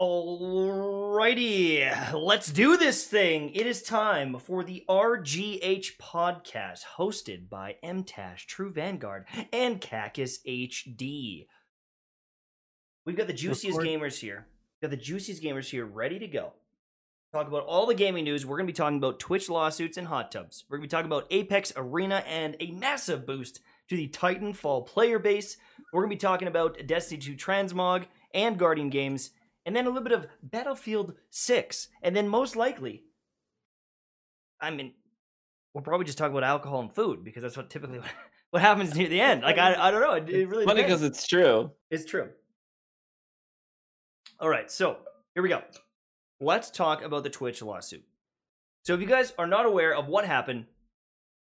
Alrighty, let's do this thing. It is time for the RGH podcast, hosted by MTash, True Vanguard, and Cactus HD. We've got the juiciest Record- gamers here. We've got the juiciest gamers here ready to go. Talk about all the gaming news. We're going to be talking about Twitch lawsuits and hot tubs. We're going to be talking about Apex Arena and a massive boost to the Titanfall player base. We're going to be talking about Destiny 2 Transmog and Guardian games, and then a little bit of Battlefield 6. And then most likely, I mean, we'll probably just talk about alcohol and food because that's what typically what happens near the end. Like, I, I don't know. It, it really Funny because it's true. It's true. All right, so here we go. Let's talk about the Twitch lawsuit. So, if you guys are not aware of what happened,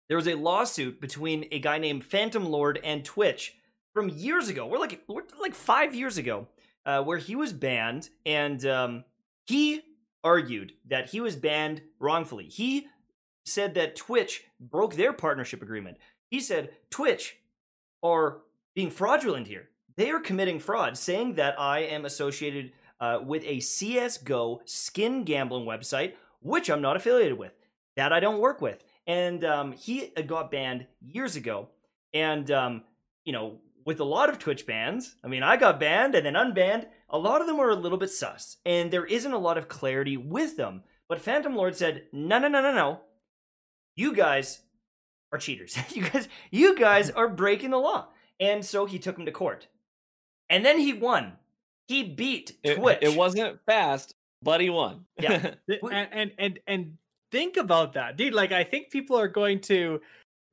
there was a lawsuit between a guy named Phantom Lord and Twitch from years ago. We're like we're like five years ago, uh, where he was banned, and um, he argued that he was banned wrongfully. He said that Twitch broke their partnership agreement. He said Twitch are being fraudulent here. They are committing fraud, saying that I am associated uh, with a CSGO skin gambling website, which I'm not affiliated with, that I don't work with. And um, he got banned years ago. And, um, you know, with a lot of Twitch bans, I mean, I got banned and then unbanned. A lot of them are a little bit sus, and there isn't a lot of clarity with them. But Phantom Lord said, no, no, no, no, no. You guys are cheaters. you guys, you guys are breaking the law. And so he took him to court. And then he won. He beat It, Twitch. it wasn't fast, but he won. Yeah. And, and and and think about that dude like i think people are going to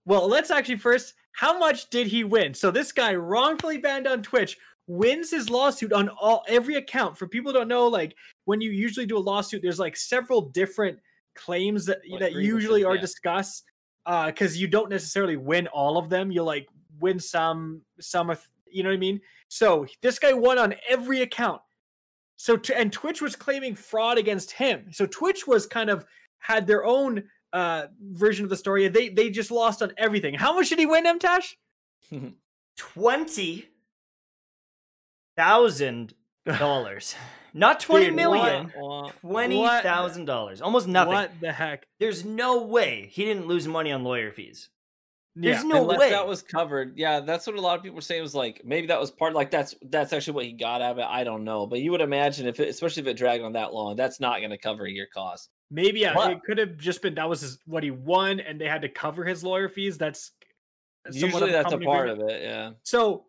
well let's actually first how much did he win? So this guy wrongfully banned on twitch wins his lawsuit on all every account. For people who don't know like when you usually do a lawsuit there's like several different claims that Like that usually are yeah. discussed uh because you don't necessarily win all of them. You'll like win some some of you know what i mean? So this guy won on every account. So t- and Twitch was claiming fraud against him. So Twitch was kind of had their own uh version of the story. They they just lost on everything. How much did he win, Mtash? twenty thousand dollars. Not twenty Dude, million. Wah, wah. Twenty thousand dollars. Almost nothing. What the heck? There's no way he didn't lose money on lawyer fees. There's Yeah. no Unless way. that was covered. Yeah, that's what a lot of people were saying was like maybe that was part like that's that's actually what he got out of it. I don't know, but you would imagine if it, especially if it dragged on that long, that's not going to cover your cost. Maybe yeah, But- it could have just been that was his, what he won, and they had to cover his lawyer fees. That's Usually that's a part agreement. of it. Yeah. So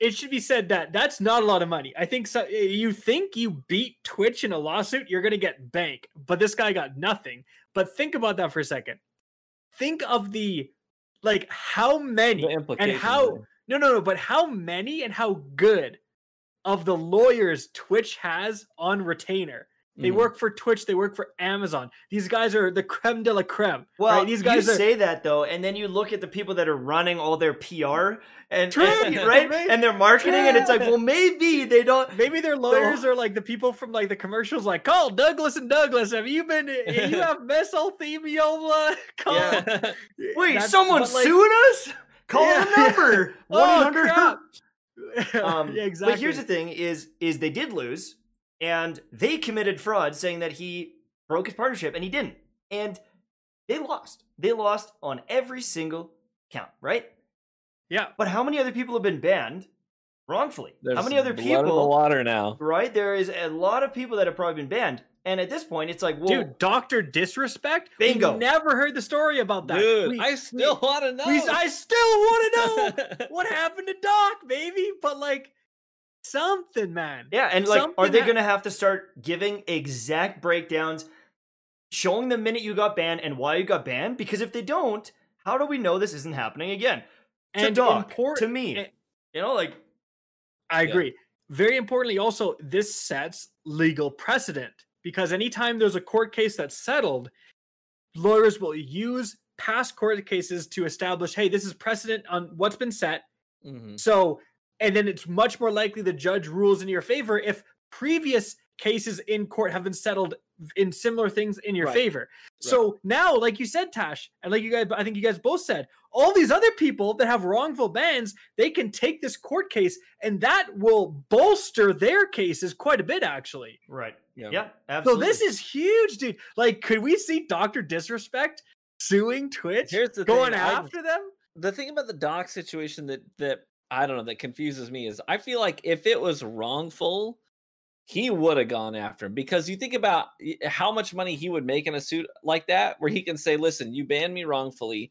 it should be said that that's not a lot of money. I think so. You think you beat Twitch in a lawsuit, you're going to get bank, but this guy got nothing. But think about that for a second. Think of the like how many and how no no no, but how many and how good of the lawyers Twitch has on retainer. They Mhm. work for Twitch. They work for Amazon. These guys are the creme de la creme. Well, right? these guys you are say that though, and then you look at the people that are running all their PR and, True, and- right, and their marketing, and it's like, well, maybe they don't. Maybe their lawyers are like the people from like the commercials, like call Douglas and Douglas. Have you been? eh, You have mesothelioma? Call. Yeah. Wait, That's- someone's like- suing us? Call Yeah. the number one Oh, eight hundred. Um, yeah, exactly. But here's the thing: is is they did lose, and they committed fraud, saying that he broke his partnership, and he didn't, and they lost. They lost on every single count, right? Yeah, But how many other people have been banned wrongfully? how many other people? blood in the water now. Right, there is a lot of people that have probably been banned, and at this point, it's like, well, dude, Doctor Disrespect. We Bingo. never heard the story about that. Dude, We- I still want to know. we, I still want to know what happened to Doc, baby. But like something, man. Yeah, and like, are they going to have to start giving exact breakdowns, showing the minute you got banned and why you got banned? Because if they don't, how do we know this isn't happening again? To And Doc, import- to me, and- you know, like, I Yeah. agree. Very importantly, also, this sets legal precedent because anytime there's a court case that's settled, lawyers will use past court cases to establish hey, this is precedent on what's been set. Mhm. So, and then it's much more likely the judge rules in your favor if previous cases in court have been settled in similar things in your Right. favor. So now, like you said, Tash, and like you guys, I think you guys both said, all these other people that have wrongful bans, they can take this court case, and that will bolster their cases quite a bit, actually. Right. Yeah. Yeah. So this is huge, dude. Like, could we see Doctor Disrespect suing Twitch, Here's the going thing, I- after them? the thing about the doc situation that that I don't know that confuses me is I feel like if it was wrongful, he would have gone after him because you think about how much money he would make in a suit like that, where he can say, "Listen, you banned me wrongfully,"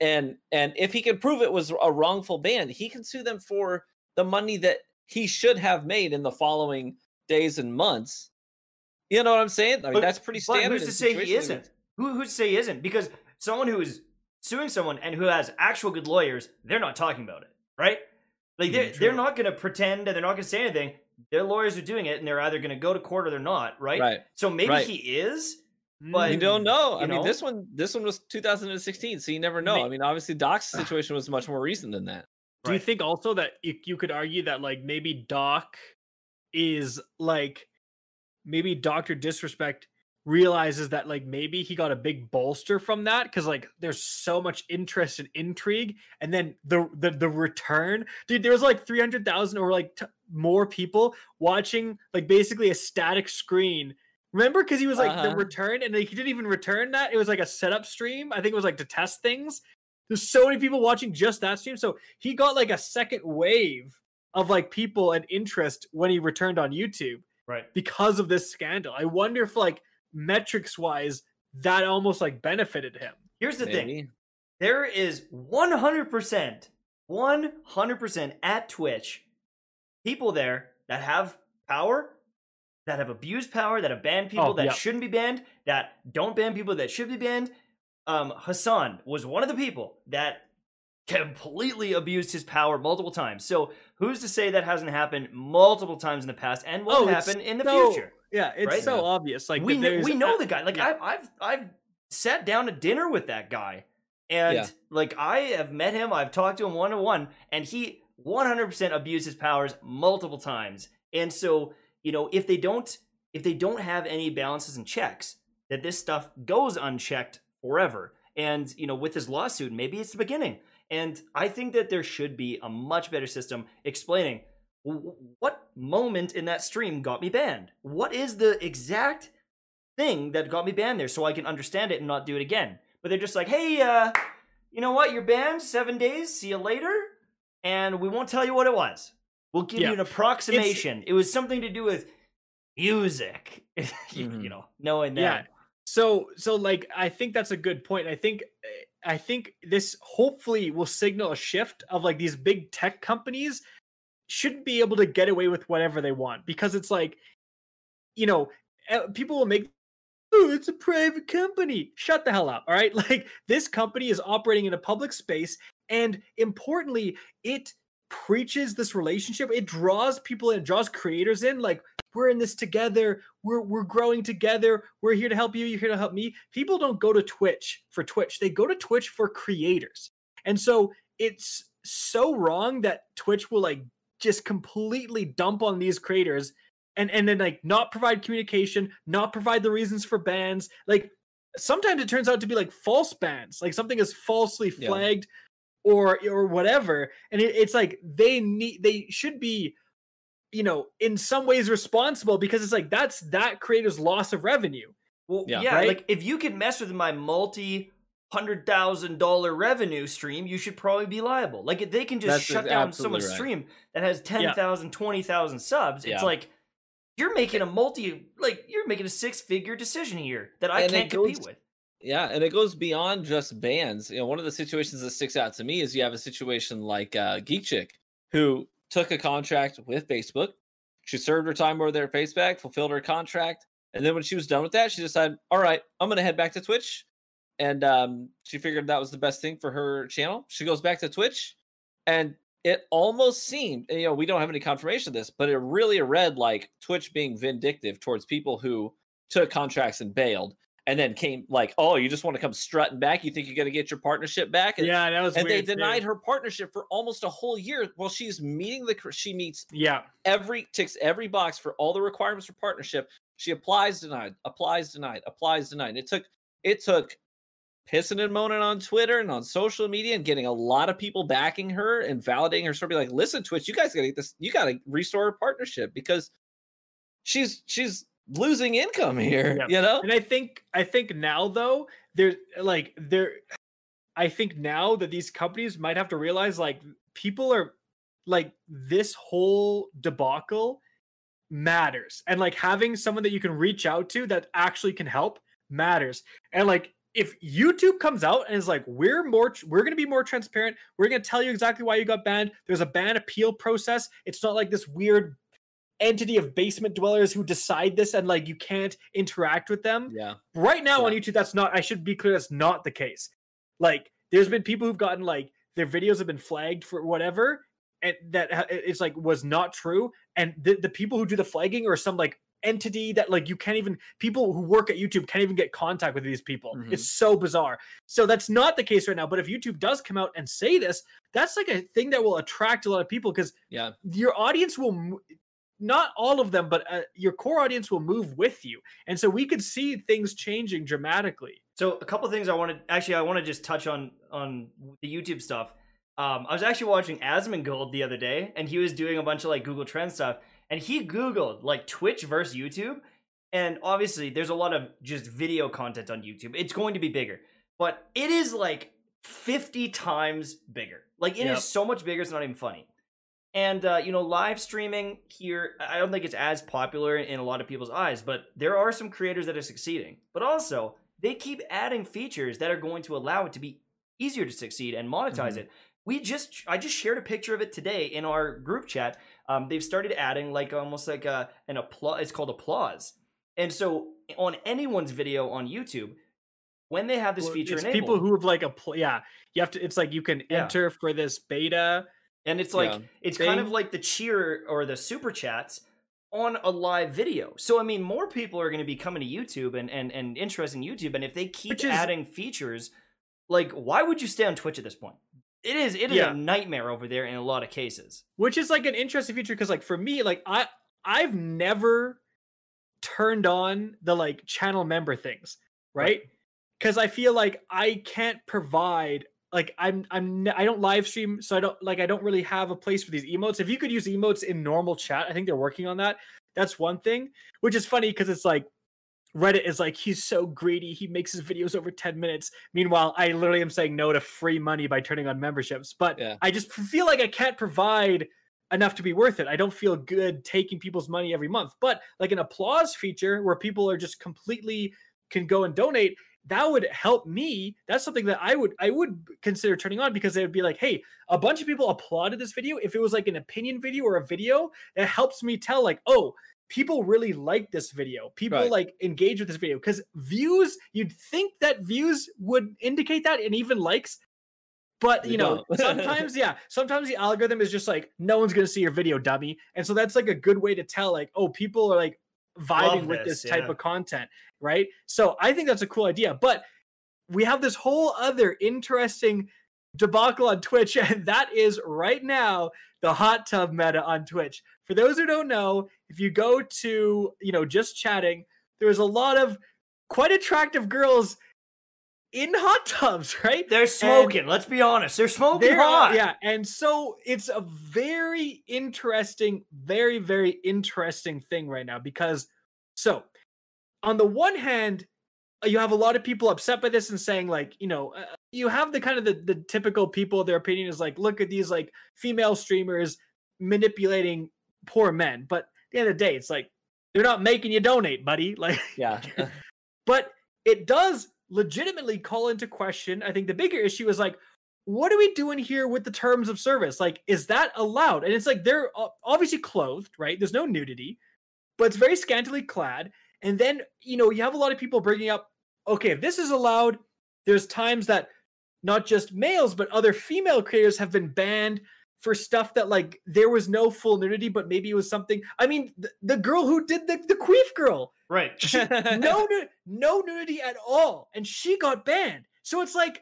and and if he can prove it was a wrongful ban, he can sue them for the money that he should have made in the following days and months. You know what I'm saying? I mean, But- that's pretty standard. who's to say he isn't? Who, who's to say he isn't? Because someone who is suing someone and who has actual good lawyers, they're not talking about it, right? Like they're Mm, they're not going to pretend and they're not going to say anything. Their lawyers are doing it, and they're either going to go to court or they're not, right? Right. So maybe Right. he is. But- You don't know. you I mean, this one, this one was 2016, so you never know. May- I mean, obviously, Doc's situation was much more recent than that. Do you think also that you, you could argue that like maybe Doc is like maybe Doctor Disrespect realizes that like maybe he got a big bolster from that because like there's so much interest and intrigue and then the the, the return dude there was like 300,000 or like t- more people watching like basically a static screen remember because he was like the Uh-huh. return and like, he didn't even return that it was like a setup stream I think it was like to test things there's so many people watching just that stream so he got like a second wave of like people and interest when he returned on YouTube Right. because of this scandal. I wonder if like metrics wise that almost like benefited him. Here's the thing. There is 100%, 100% at Twitch people there that have power, that have abused power, that have banned people Oh, that yeah. shouldn't be banned, that don't ban people that should be banned. Um, Hassan was one of the people that completely abused his power multiple times. So who's to say that hasn't happened multiple times in the past and will Oh, happen in the so- future? Yeah, it's Right? so Yeah. obvious. Like we know, we know the guy. Like yeah. I've I've I've sat down to dinner with that guy, and Yeah. like I have met him. I've talked to him one on one, and he 100% abused his powers multiple times. And so you know if they don't if they don't have any balances and checks, that this stuff goes unchecked forever. And you know with his lawsuit, maybe it's the beginning. And I think that there should be a much better system explaining what moment in that stream got me banned. What is the exact thing that got me banned there so I can understand it and not do it again. But they're just like, hey, uh, you know what? You're banned seven days. See you later. And we won't tell you what it was. We'll give Yeah. you an approximation. It was something to do with music. you, Mhm. you know, knowing that. Yeah. So so like I think that's a good point. I think I think this hopefully will signal a shift of like these big tech companies shouldn't be able to get away with whatever they want because it's like you know people will make oh it's a private company. Shut the hell up all right? Like this company is operating in a public space and importantly it preaches this relationship. It draws people in draws creators in like we're in this together. We're we're growing together. We're here to help you. You're here to help me. People don't go to twitch for twitch. They go to twitch for creators. And so it's so wrong that twitch will like just completely dump on these creators and and then like not provide communication not provide the reasons for bans like sometimes it turns out to be like false bans like something is falsely Yeah. flagged or or whatever and it, it's like they need they should be you know in some ways responsible because it's like that's that creator's loss of revenue Well, Yeah. yeah, Right? like if you can mess with my multi hundred thousand dollar revenue stream, you should probably be liable. Like if they can just That's shut down someone's right. stream that has 10,000, 20,000 subs, it's like you're making a multi like you're making a six figure decision here that I And can't compete with. Yeah, and it goes beyond just bans. You know, one of the situations that sticks out to me is you have a situation like uh, Geek Chick, who took a contract with Facebook. She served her time over there at Facebook, fulfilled her contract, and then when she was done with that, she decided, "All right, I'm going to head back to Twitch." And um, she figured that was the best thing for her channel. She goes back to Twitch, and it almost seemed you know, we don't have any confirmation of this, but it really read like Twitch being vindictive towards people who took contracts and bailed and then came like, oh, you just want to come strutting back? You think you're going to get your partnership back? And, yeah, that was and they weird, too. denied her partnership for almost a whole year while she's meeting the she meets Yeah, every ticks every box for all the requirements for partnership. She applies denied, applies denied, applies denied. It took it took pissing and moaning on Twitter and on social media and getting a lot of people backing her and validating her story. Be like, listen, Twitch, you guys gotta get this, you gotta restore her partnership because she's she's losing income here. Yeah. You know? and I think I think now though there's like there, I think now that these companies might have to realize like people are like this whole debacle matters and like having someone that you can reach out to that actually can help matters and like if YouTube comes out and is like, we're more, we're going to be more transparent. We're going to tell you exactly why you got banned. There's a ban appeal process. It's not like this weird entity of basement dwellers who decide this and like you can't interact with them. Yeah. Right now on YouTube, that's not, I should be clear, that's not the case. Like, there's been people who've gotten like their videos have been flagged for whatever, and that it's like was not true. And the, the people who do the flagging are some like entity that like you can't even people who work at YouTube can't even get contact with these people. Mhm. It's so bizarre. So that's not the case right now. But if YouTube does come out and say this, that's like a thing that will attract a lot of people because Yeah. your audience will not all of them but uh, your core audience will move with you and so we could see things changing dramatically So a couple things I wanted actually I want to just touch on on the YouTube stuff. Um, I was actually watching Asmongold the other day, and he was doing a bunch of like Google Trend stuff, and he Googled like Twitch versus YouTube, and obviously there's a lot of just video content on YouTube. It's going to be bigger, but it is like 50 times bigger. Like it is Yep. so much bigger, it's not even funny. And uh, you know, live streaming here, I don't think it's as popular in a lot of people's eyes, but there are some creators that are succeeding. But also, they keep adding features that are going to allow it to be easier to succeed and monetize Mhm. it. We just, I just shared a picture of it today in our group chat. Um, they've started adding like almost like a an applause. It's called applause, and so on anyone's video on YouTube, when they have this Well, feature it's enabled, people who have like a pl- yeah you have to it's like you can Yeah. enter for this beta And it's like Yeah. it's kind of like the cheer or the super chats on a live video. So I mean, more people are going to be coming to YouTube and and and interested in YouTube. And if they keep is- adding features, like why would you stay on Twitch at this point? It is it is Yeah. a nightmare over there in a lot of cases. which is like an interesting feature because like for me like i i've never turned on the like channel member things right because i feel like i can't provide like i'm i'm i don't live stream so i don't like i don't really have a place for these emotes if you could use emotes in normal chat i think they're working on that that's one thing which is funny because it's like reddit is like he's so greedy. He makes his videos over 10 minutes. Meanwhile i literally am saying no to free money by turning on memberships. But Yeah. i just feel like i can't provide enough to be worth it. I don't feel good taking people's money every month. But like an applause feature where people are just completely can go and donate that would help me. That's something that i would i would consider turning on because it would be like hey a bunch of people applauded this video. If it was like an opinion video or a video that helps me tell like oh people really like this video people Right. like engage with this video because views you'd think that views would indicate that and even likes but They you know sometimes yeah sometimes the algorithm is just like no one's gonna see your video dummy and so that's like a good way to tell like oh people are like vibing Love with this, this type yeah. of content right so i think that's a cool idea but we have this whole other interesting debacle on twitch and that is right now the hot tub meta on twitch for those who don't know if you go to you know just chatting there's a lot of quite attractive girls in hot tubs right They're smoking. let's be honest. They're smoking there are- hot. yeah, and so it's a very interesting, very, very interesting thing right now because so on the one hand, uh, you have a lot of people upset by this and saying like, you know, uh, you have the kind of the, the typical people. Their opinion is like, look at these like female streamers manipulating poor men, but at the end of the day, it's like they're not making you donate, buddy. Like, Yeah. but it does legitimately call into question. I think the bigger issue is like, what are we doing here with the terms of service? Like, is that allowed? And it's like they're obviously clothed, right? There's no nudity, but it's very scantily clad. And then, you know, you have a lot of people bringing up, okay, if this is allowed, there's times that not just males, but other female creators have been banned for stuff that like there was no full nudity, but maybe it was something. I mean, the, the girl who did the the queef girl, Right. she, no no nudity at all, and she got banned. So it's like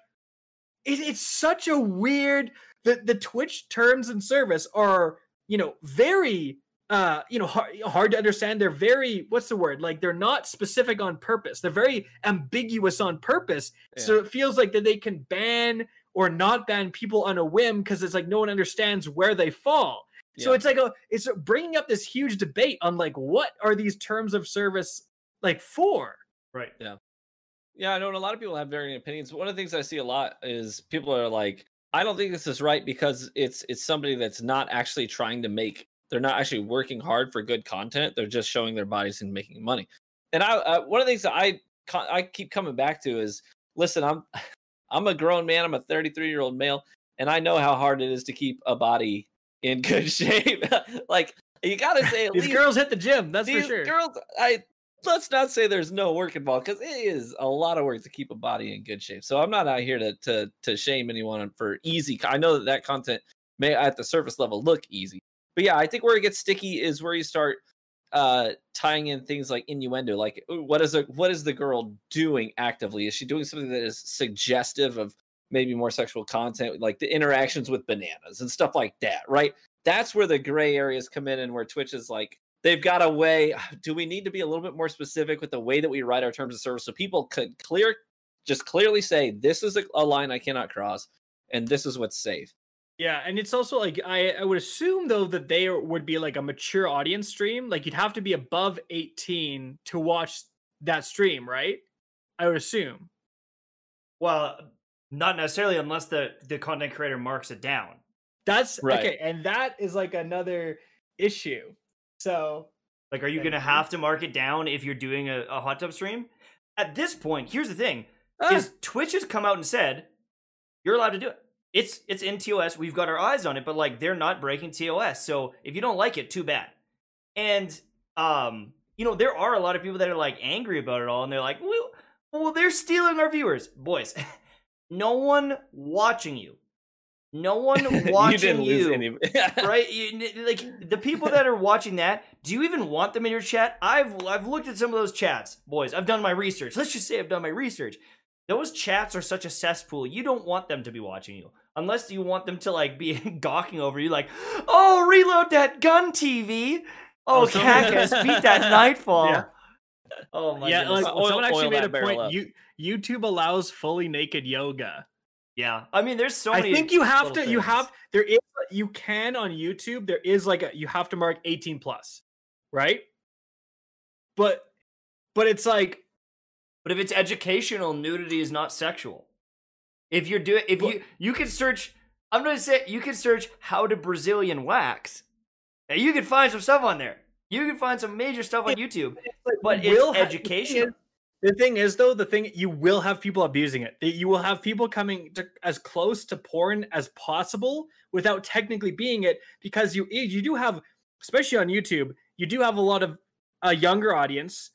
it, it's such a weird. The the Twitch terms and service are you know very uh you know hard, hard to understand. They're very what's the word? Like they're not specific on purpose. They're very ambiguous on purpose. So it feels like that they can ban or not ban people on a whim because it's like no one understands where they fall. So it's like a it's bringing up this huge debate on like what are these terms of service like for? Right. Yeah, yeah I know and a lot of people have varying opinions. One of the things I see a lot is people are like, I don't think this is right because it's it's somebody that's not actually trying to make they're not actually working hard for good content. They're just showing their bodies and making money. And I uh, one of the things that I I keep coming back to is listen, I'm I'm a grown man, I'm a 33 year old male, and I know how hard it is to keep a body in good shape. like you gotta say at these girls hit the gym that's for sure girls i let's not say there's no work involved because it is a lot of work to keep a body in good shape so i'm not out here to to to shame anyone for easy i know that that content may at the surface level look easy but yeah i think where it gets sticky is where you start uh tying in things like innuendo like what is a what is the girl doing actively? Is she doing something that is suggestive of maybe more sexual content like the interactions with bananas and stuff like that right? That's where the gray areas come in and where twitch is like they've got a way do we need to be a little bit more specific with the way that we write our terms of service so people could clear just clearly say this is a, a line i cannot cross and this is what's safe Yeah, and it's also like I, I would assume though that they would be like a mature audience stream. Like you'd have to be above 18 to watch that stream, right? I would assume. Well, not necessarily unless the the content creator marks it down. That's Right. okay, and that is like another issue. So Like, are you gonna have to mark it down if you're doing a, a hot tub stream? At this point, here's the thing: Ah, is Twitch has come out and said you're allowed to do it. It's it's in TOS. We've got our eyes on it, but like they're not breaking TOS. So if you don't like it, too bad. And um, you know, there are a lot of people that are like angry about it all, and they're like, well, well they're stealing our viewers, boys. no one watching you. No one watching you any right? You, like the people that are watching that, do you even want them in your chat? I've I've looked at some of those chats, boys. I've done my research. Let's just say I've done my research. Those chats are such a cesspool. You don't want them to be watching you unless you want them to like be gawking over you, like, oh, reload that gun TV. Oh, Oh, so- Cactus, beat that Nightfall. Yeah. Oh my yeah, goodness. like Oil- someone actually made a point. up. You YouTube allows fully naked yoga. yeah. I mean, there's so I many. I think you have to. little You have there is you can on YouTube. There is like a you have to mark 18 plus, right? But but it's like But if it's educational, nudity is not sexual. If you're doing, if you you can search, I'm gonna say you can search how to Brazilian wax, and you can find some stuff on there. You can find some major stuff on YouTube, but it's will ha- the thing educational. is- The thing is, though, the thing you will have people abusing it. You will have people coming to, as close to porn as possible without technically being it, because you you do have, especially on YouTube, you do have a lot of a younger audience,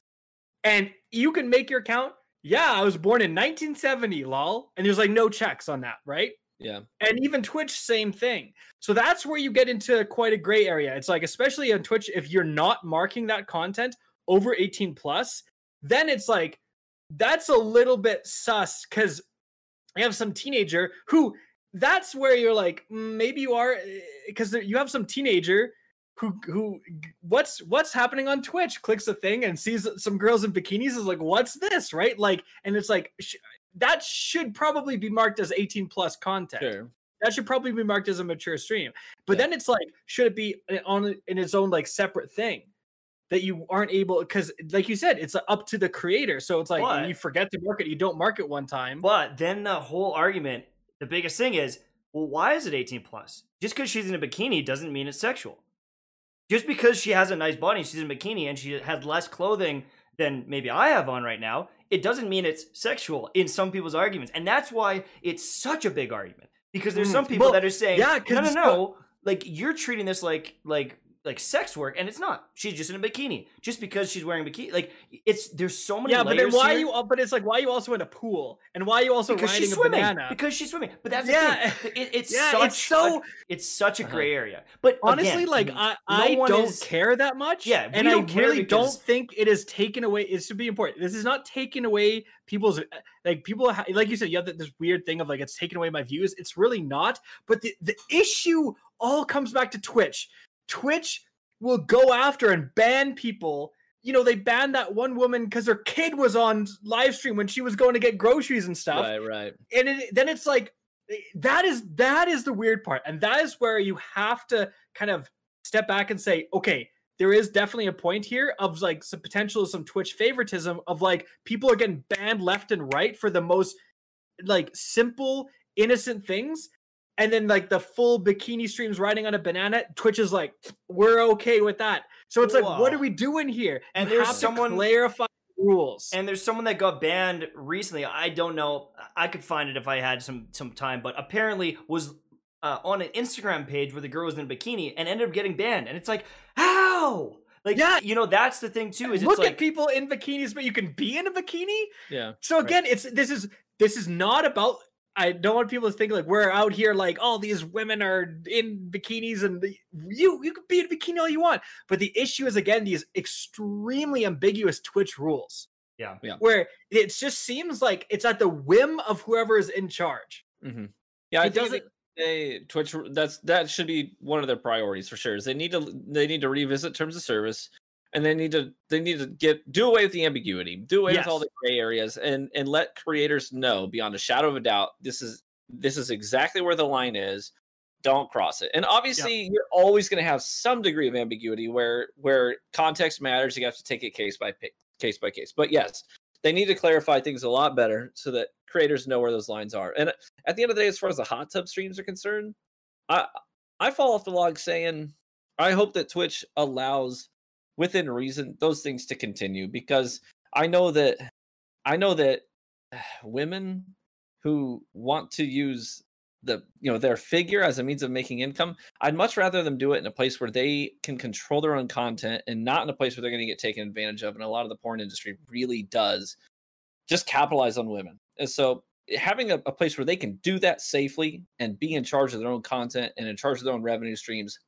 and you can make your account. Yeah, I was born in 1970, lol, and there's like no checks on that, right? yeah and even Twitch, same thing. So that's where you get into quite a gray area. It's like, especially on Twitch, if you're not marking that content over 18 plus, then it's like that's a little bit sus because you have some teenager who that's where you're like, "Mm, maybe you are because you have some teenager who who what's what's happening on Twitch clicks a thing and sees some girls in bikinis is like what's this right like and it's like sh- that should probably be marked as 18 plus content sure that should probably be marked as a mature stream. But Yeah. then it's like, should it be on in its own like separate thing that you aren't able? Because like you said, it's up to the creator. So it's like But- you forget to market you don't market one time. But then the whole argument, the biggest thing is, well, why is it 18 plus? Just because she's in a bikini doesn't mean it's sexual. Just because she has a nice body she's in a bikini and she has less clothing than maybe I have on right now, it doesn't mean it's sexual in some people's arguments. And that's why it's such a big argument. Because there's Mm, some people well, that are saying, yeah, no, no, no, like you're treating this like like like sex work, and it's not. She's just in a bikini, just because she's wearing a bikini. Like it's there's so many. Yeah, but then why are here. you? But it's like why are you also in a pool and why are you also because riding she's a swimming banana? because she's swimming but that's Yeah. It, it's yeah, such it's so a, it's such a Uh-huh. gray area but honestly again, like i no i one don't is- care that much Yeah, and i really don't think it is taken away it's to be important this is not taking away people's uh, like people ha- like you said you have this weird thing of like it's taken away my views it's really not but the, the issue all comes back to twitch twitch will go after and ban people. You know they banned that one woman because her kid was on live stream when she was going to get groceries and stuff. Right, right. and it, then it's like that is that is the weird part. And that is where you have to kind of step back and say okay there is definitely a point here of like some potential some twitch favoritism of like people are getting banned left and right for the most like simple innocent things and then like the full bikini streams riding on a banana twitch is like we're okay with that so it's like what Wow. are we doing here And You there's have to someone- clarify rules and there's someone that got banned recently i don't know i could find it if i had some some time but apparently was uh, on an instagram page where the girl was in a bikini and ended up getting banned and it's like how like Yeah. you know that's the thing too is look it's like at people in bikinis but you can be in a bikini Yeah. So Right. again, it's this is this is not about. I don't want people to think like we're out here like all these women are in bikinis and the- you you can be in a bikini all you want. But the issue is again these extremely ambiguous Twitch rules. Yeah. Yeah. Where it just seems like it's at the whim of whoever is in charge. hmm Yeah, I It think doesn't. they Twitch that's that should be one of their priorities for sure. Is they need to they need to revisit terms of service and they need to they need to get do away with the ambiguity, do away with all the gray areas and and let creators know beyond a shadow of a doubt this is this is exactly where the line is. Don't cross it. And obviously you're always going to have some degree of ambiguity where where context matters. You have to take it case by case by case. But yes, they need to clarify things a lot better so that creators know where those lines are. And uh, at the end of the day, as far as the hot tub streams are concerned, I I fall off the log saying I hope that Twitch allows within reason those things to continue because I know that I know that women who want to use the you know their figure as a means of making income i'd much rather them do it in a place where they can control their own content and not in a place where they're going to get taken advantage of and a lot of the porn industry really does just capitalize on women. And so having a, a place where they can do that safely and be in charge of their own content and in charge of their own revenue streams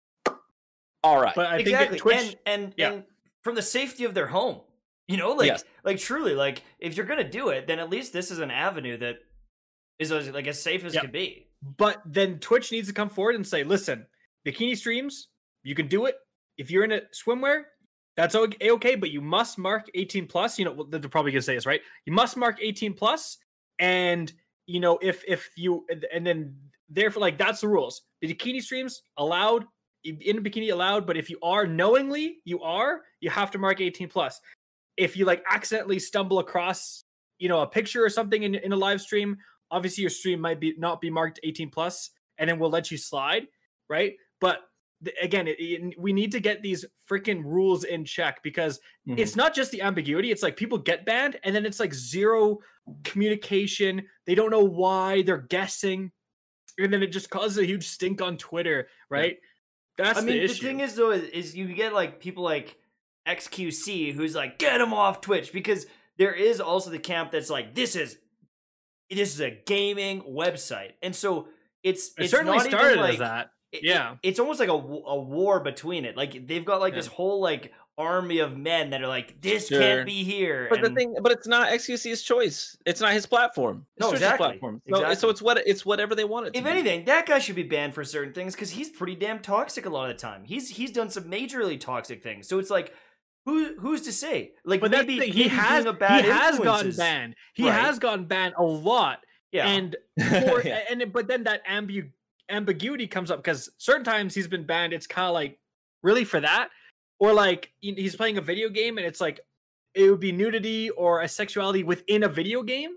all right But I exactly think that Twitch. and and, yeah. and from the safety of their home you know like Yes. like truly like if you're gonna do it then at least this is an avenue that is as, like as safe as Yep. can be But then Twitch needs to come forward and say, listen, bikini streams, you can do it. If you're in a swimwear, that's o- okay, but you must mark 18 plus. You know, well, they're probably gonna say this, right? You must mark 18 plus, and you know, if if you and- and then therefore like that's the rules. The bikini streams allowed i- in a bikini allowed, but if you are knowingly, you are, you have to mark 18 plus. If you like accidentally stumble across, you know, a picture or something in, in a live stream, obviously your stream might be not be marked 18 plus and then we'll let you slide right but th- again it, it- we need to get these freaking rules in check because Mhm. it's not just the ambiguity it's like people get banned and then it's like zero communication they don't know why they're guessing and then it just causes a huge stink on twitter right that's I mean, the the, thing is though, is, is you get like people like XQC who's like, get him off Twitch because there is also the camp that's like, this is this is a gaming website, and so it's it it's certainly started like, as that it- it- yeah. it's almost like a, a war between it. Like they've got like Yeah. this whole like army of men that are like, this Sure. can't be here. But the thing, but it's not XQC's choice. It's not his platform. It's No, Twitch's exactly, platform. So, exactly. so it's what it's whatever they want it to if be. anything, that guy should be banned for certain things because he's pretty damn toxic a lot of the time. He's he's done some majorly toxic things. So it's like, who who's to say? Like but that's maybe he has being a bad he has influence gotten banned he Right. has gotten banned a lot Yeah, and for, Yeah. and but then that ambu- ambiguity comes up because certain times he's been banned it's kind of like really for that or like he's playing a video game and it's like it would be nudity or a sexuality within a video game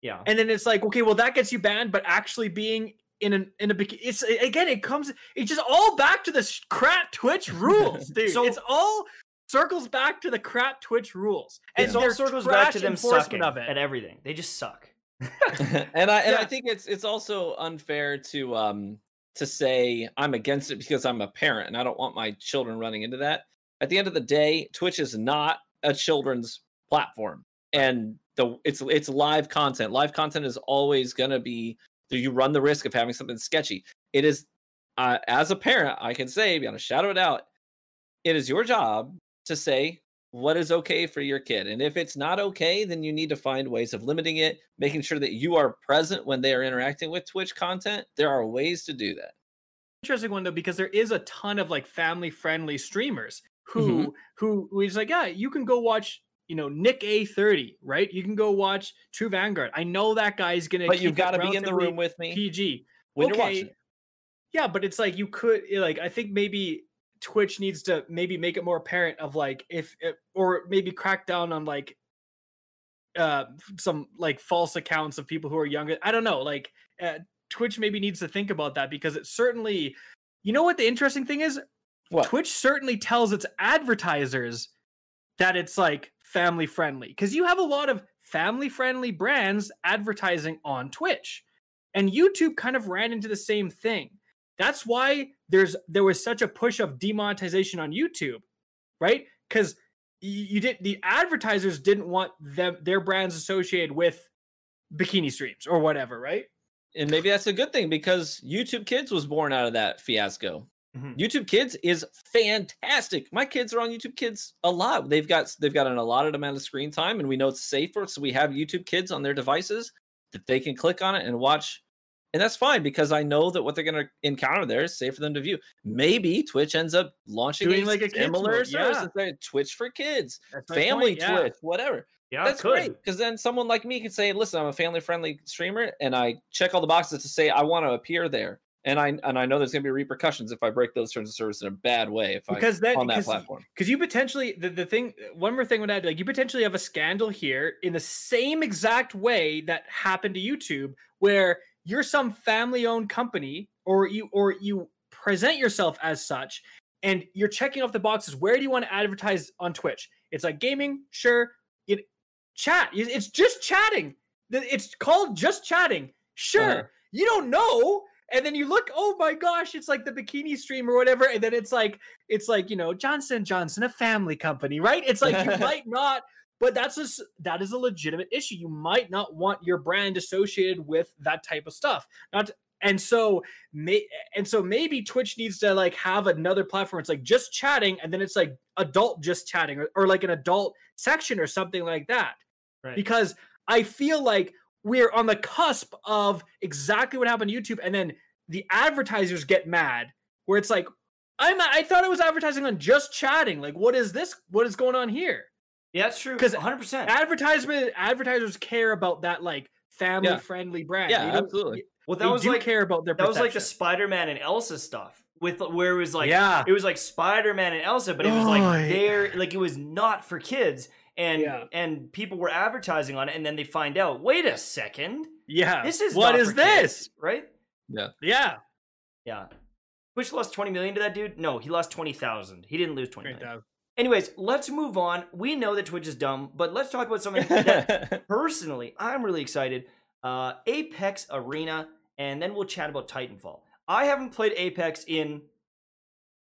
yeah. and then it's like okay well that gets you banned but actually being in an in a bikini it's again it comes it's just all back to the crap twitch rules dude So- it's all circles back to the crap twitch rules And It all circles back to trash them enforcement sucking of it at everything. They just suck. and I and I think it's it's also unfair to um to say I'm against it because I'm a parent and I don't want my children running into that. At the end of the day, Twitch is not a children's platform, and the it's it's live content. Live content is always gonna be. Do you run the risk of having something sketchy. It is, uh, as a parent, I can say beyond a shadow of doubt, it is your job to say what is okay for your kid. And if it's not okay, then you need to find ways of limiting it, making sure that you are present when they are interacting with Twitch content. There are ways to do that. Interesting one though, because there is a ton of like family friendly streamers who Mhm. who who is like, yeah, you can go watch, you know, NickEh30, right? You can go watch True Vanguard. I know that guy's gonna But you've got to be in the room with me PG. when you're okay. watching. it. Yeah, but it's like you could eh, like I think maybe Twitch needs to maybe make it more apparent of like if it, or maybe crack down on like uh some like false accounts of people who are younger. I don't know, like uh, Twitch maybe needs to think about that because it certainly you know what the interesting thing is? What? Twitch certainly tells its advertisers that it's like family friendly because you have a lot of family friendly brands advertising on Twitch. And YouTube kind of ran into the same thing. That's why there's there was such a push of demonetization on YouTube, right? Cuz you did the advertisers didn't want them their brands associated with bikini streams or whatever, right? And maybe that's a good thing because YouTube Kids was born out of that fiasco. Mhm. YouTube Kids is fantastic. My kids are on YouTube Kids a lot. They've got they've got an allotted amount of screen time, and we know it's safer. So we have YouTube Kids on their devices that they can click on it and watch. And that's fine because I know that what they're going to encounter there is safe for them to view. Maybe Twitch ends up launching Doing a like a similar service. yeah. Twitch for kids, That's family yeah. Twitch, whatever. Yeah, That's great because then someone like me can say, "Listen, I'm a family-friendly streamer, and I check all the boxes to say I want to appear there." And I and I know there's going to be repercussions if I break those terms of service in a bad way if Because I then on that platform. because you potentially the, the thing one more thing would add like you potentially have a scandal here in the same exact way that happened to YouTube where you're some family owned company or you or you present yourself as such and you're checking off the boxes where do you want to advertise on Twitch? It's like gaming sure it chat it's just chatting. It's called just chatting sure Uh-huh. you don't know and then you look oh my gosh it's like the bikini stream or whatever and then it's like it's like you know johnson johnson a family company right? It's like you might not but that's a, that is a legitimate issue. You might not want your brand associated with that type of stuff. Not and so may and so maybe twitch needs to like have another platform. It's like just chatting and then it's like adult just chatting or, or like an adult section or something like that. Right. because i feel like we're on the cusp of exactly what happened to youtube and then the advertisers get mad where it's like i'm i thought i was advertising on just chatting. Like what is this? What is going on here yeah, that's true. Because 100%. advertisement advertisers care about that like family Yeah. friendly brand Yeah, absolutely. well, they that was do like care about their that was like the. Spider-Man and Elsa stuff with where it was like yeah it was like Spider-Man and Elsa, but it was Oh, like yeah. there like it was not for kids. And Yeah. and people were advertising on it, and then they find out, wait a second, yeah this is what not is for kids," this right? yeah Yeah. Yeah. Twitch lost 20 million to that dude? No, he lost 20,000. He didn't lose 20 Great million. Anyways, let's move on. We know that Twitch is dumb, but let's talk about something that personally I'm really excited. Uh, Apex Arena, and then we'll chat about Titanfall. I haven't played Apex in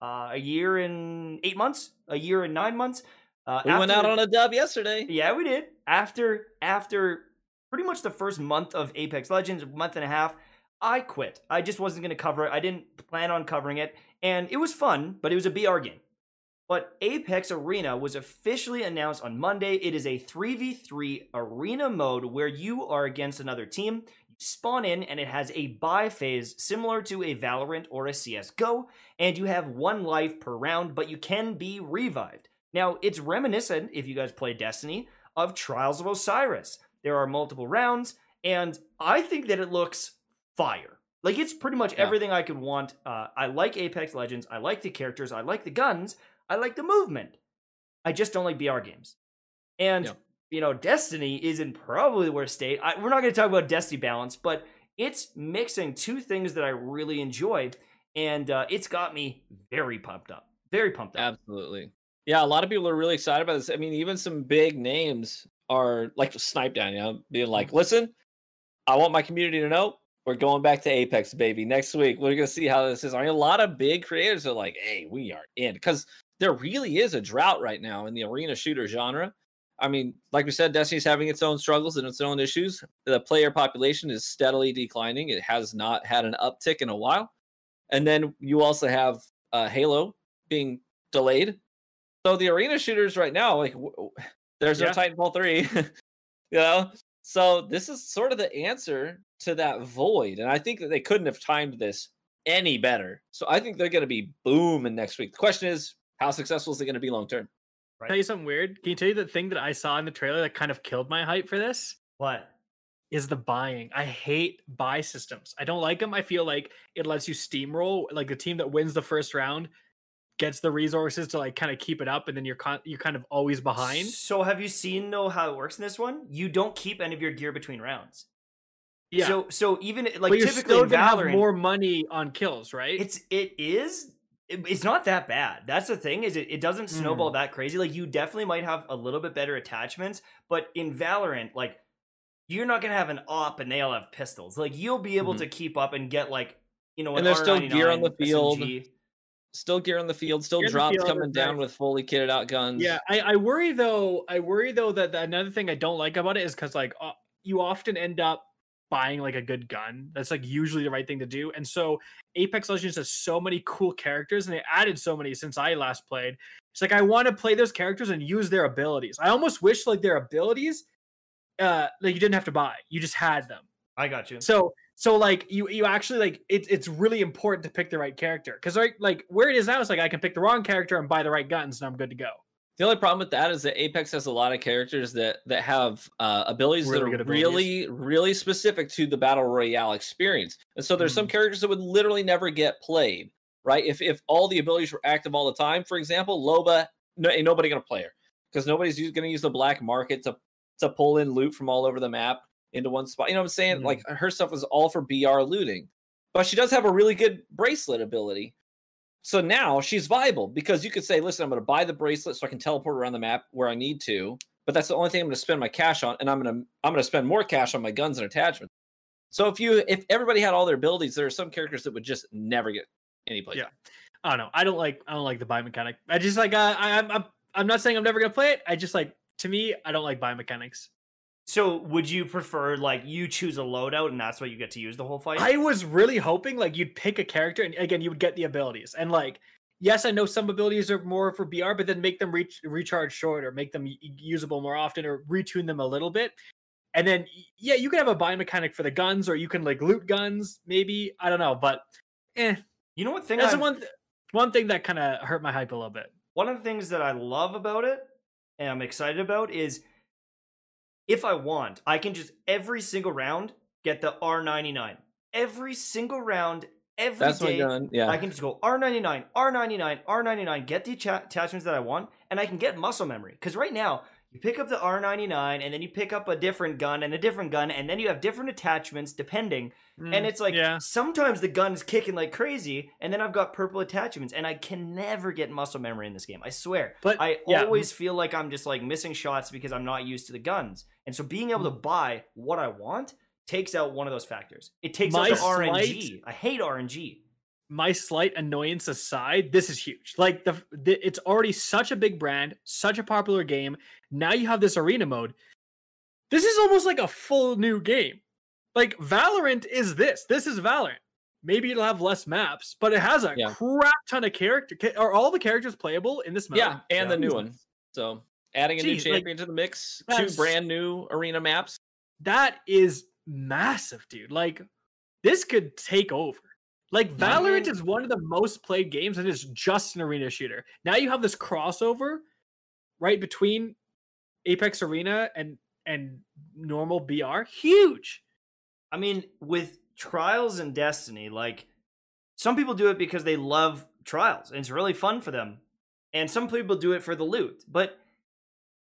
uh, a year and eight months, a year and nine months. Uh, we went out on a dub yesterday. yeah, we did. After after pretty much the first month of Apex Legends, a month and a half, I quit. I just wasn't going to cover it. I didn't plan on covering it, and it was fun, but it was a BR game. But Apex Arena was officially announced on Monday. It is a 3v3 arena mode where you are against another team. You spawn in, and it has a buy phase similar to a Valorant or a CSGO, and you have one life per round, but you can be revived. Now, it's reminiscent, if you guys play Destiny, of Trials of Osiris. There are multiple rounds, and I think that it looks fire. Like, it's pretty much Yeah. everything I could want. Uh, I like Apex Legends. I like the characters. I like the guns. I like the movement. I just don't like BR games. And, Yeah. you know, Destiny is in probably the worst state. I, we're not going to talk about Destiny balance, but it's mixing two things that I really enjoy, and uh, it's got me very pumped up. Very pumped up. Absolutely. Yeah, a lot of people are really excited about this. I mean, even some big names are like Snip3down, you know, being like, Mm-hmm. listen, I want my community to know We're going back to Apex, baby. Next week, we're gonna see how this is. I mean, a lot of big creators are like, "Hey, we are in," because there really is a drought right now in the arena shooter genre. I mean, like we said, Destiny's having its own struggles and its own issues. The player population is steadily declining. It has not had an uptick in a while. And then you also have uh, Halo being delayed. So the arena shooters right now, like, w- there's no Titanfall 3, you know? So this is sort of the answer to that void. And I think that they couldn't have timed this any better. So I think they're going to be booming next week. The question is, how successful is it going to be long term? Right. Tell you something weird. Can you tell you the thing that I saw in the trailer that kind of killed my hype for this? What? Is the buying. I hate buy systems. I don't like them. I feel like it lets you steamroll. Like the team that wins the first round gets the resources to like kind of keep it up, and then you're con- you're kind of always behind. So have you seen though how it works in this one? You don't keep any of your gear between rounds. Yeah. So so even like but you're typically still in gonna Valorant, have more money on kills, right? it's it is it- it's not that bad. That's the thing is it, it doesn't snowball that crazy. Like you definitely might have a little bit better attachments, but in Valorant, like you're not gonna have an op and they all have pistols. Like you'll be able Mhm. to keep up and get like you know, And an there's still gear on the field. SMG. Still gear on the field, still Gear drops field, coming down right. with fully kitted out guns. Yeah, I, I worry though. I worry though that the, another thing I don't like about it is because like uh, you often end up buying like a good gun. That's like usually the right thing to do. And so Apex Legends has so many cool characters, and they added so many since I last played. It's like I want to play those characters and use their abilities. I almost wish like their abilities, uh, like you didn't have to buy. You just had them. I got you. So so like you you actually like it's it's really important to pick the right character because right like where it is now is like I can pick the wrong character and buy the right guns and I'm good to go. The only problem with that is that Apex has a lot of characters that that have uh, abilities Really that are really really specific to the battle royale experience. And so there's Mm. some characters that would literally never get played, right? If if all the abilities were active all the time, for example, Loba, no, ain't nobody gonna play her because nobody's going to use the black market to to pull in loot from all over the map into one spot. You know what I'm saying? Mhm. Like her stuff is all for BR looting, but she does have a really good bracelet ability. So now she's viable because you could say, listen, I'm going to buy the bracelet so I can teleport around the map where I need to, but that's the only thing I'm going to spend my cash on, and I'm going to I'm going to spend more cash on my guns and attachments. So if you if everybody had all their abilities, there are some characters that would just never get any play. Yeah. I don't know. I don't like I don't like the buy mechanic. I just like uh, I I'm, I'm I'm not saying I'm never gonna play it. I just like to me I don't like buy mechanics. So would you prefer like you choose a loadout and that's what you get to use the whole fight? I was really hoping like you'd pick a character and again you would get the abilities and like yes I know some abilities are more for BR but then make them reach recharge shorter, or make them usable more often or retune them a little bit. And then yeah, you can have a buy mechanic for the guns or you can like loot guns maybe. I don't know, but eh, you know what thing that's the I'm- one th- one thing that kind of hurt my hype a little bit. one of the things that I love about it and I'm excited about is if I want, I can just every single round get the R99. Every single round, every That's day. Yeah. I can just go R99, R99, R99, get the attachments that I want, and I can get muscle memory. Because right now, you pick up the R99, and then you pick up a different gun and a different gun, and then you have different attachments depending. And Mm, it's like yeah. sometimes the gun's kicking like crazy, and then I've got purple attachments, and I can never get muscle memory in this game. I swear. But I yeah, always feel like I'm just like missing shots because I'm not used to the guns. And so being able to Mm. buy what I want takes out one of those factors. It takes My out the RNG. slight- I hate RNG. My slight annoyance aside, this is huge. Like the, the it's already such a big brand, such a popular game. Now you have this arena mode. This is almost like a full new game. Like Valorant is this. This is Valorant. Maybe it'll have less maps, but it has a Yeah. crap ton of character. Are all the characters playable in this mode? yeah, and the new one. So adding a new Jeez, like, champion to the mix, two brand new arena maps. That is massive, dude. Like this could take over. Like mm-hmm. Valorant is one of the most played games and it's just an arena shooter. Now you have this crossover right between Apex Arena and and normal BR. Huge. I mean, with Trials and Destiny, like some people do it because they love Trials and it's really fun for them. And some people do it for the loot. But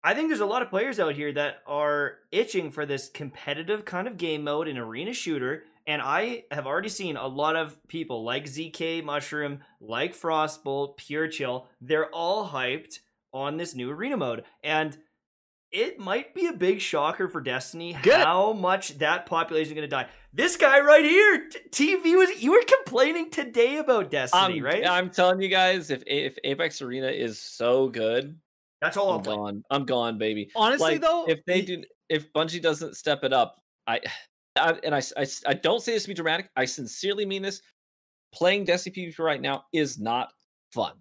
I think there's a lot of players out here that are itching for this competitive kind of game mode in arena shooter. And I have already seen a lot of people like ZK Mushroom, like Frostbolt, Pure Chill. They're all hyped on this new arena mode. And it might be a big shocker for Destiny Good. how much that population is going to die. This guy right here, TV was you were complaining today about Destiny, I'm, right? I'm telling you guys, if if Apex Arena is so good, That's all I'm I'm gone. I'm gone, baby. Honestly, like, though, if they do, if Bungie doesn't step it up, I, I and I, I, I don't say this to be dramatic. I sincerely mean this. Playing Destiny PvP right now is not fun.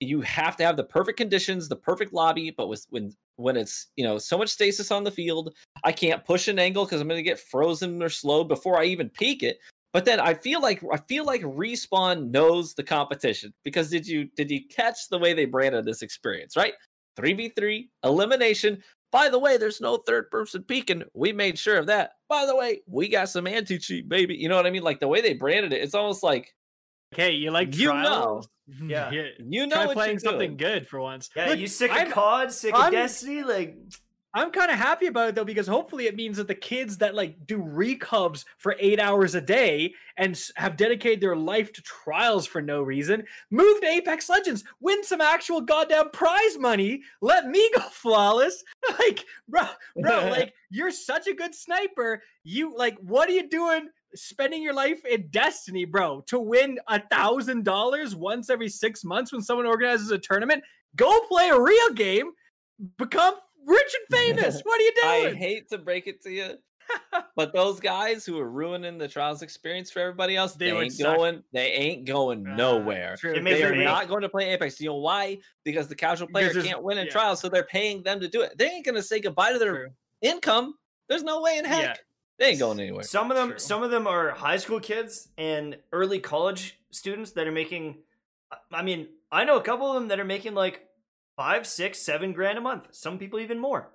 You have to have the perfect conditions, the perfect lobby, but with when when it's you know so much stasis on the field, I can't push an angle because I'm going to get frozen or slowed before I even peek it. But then I feel like I feel like respawn knows the competition because did you did you catch the way they branded this experience right? Three v three elimination. By the way, there's no third person peeking. We made sure of that. By the way, we got some anti cheat, baby. You know what I mean? Like the way they branded it, it's almost like okay, you like you know. Yeah. you know Try what playing you're something doing. good for once. Yeah, Look, you sick of I'm- COD, sick of I'm- Destiny, like I'm kind of happy about it though because hopefully it means that the kids that like do recubs for eight hours a day and have dedicated their life to trials for no reason move to Apex Legends, win some actual goddamn prize money. Let me go flawless. Like, bro, bro, like you're such a good sniper. You like, what are you doing? Spending your life in Destiny, bro, to win a thousand dollars once every six months when someone organizes a tournament. Go play a real game, become rich and famous. What are you doing? I hate to break it to you, but those guys who are ruining the trials experience for everybody else, They they, ain't suck. going. They ain't going Ah, nowhere. true. They are make- not going to play Apex. You know why? Because the casual player can't win in yeah. trials, so they're paying them to do it. They ain't going to say goodbye to their True. income. There's no way in heck Yeah. they ain't going anywhere. some of them True. some of them are high school kids and early college students that are making I mean, I know a couple of them that are making like five, six, seven grand a month. Some people even more.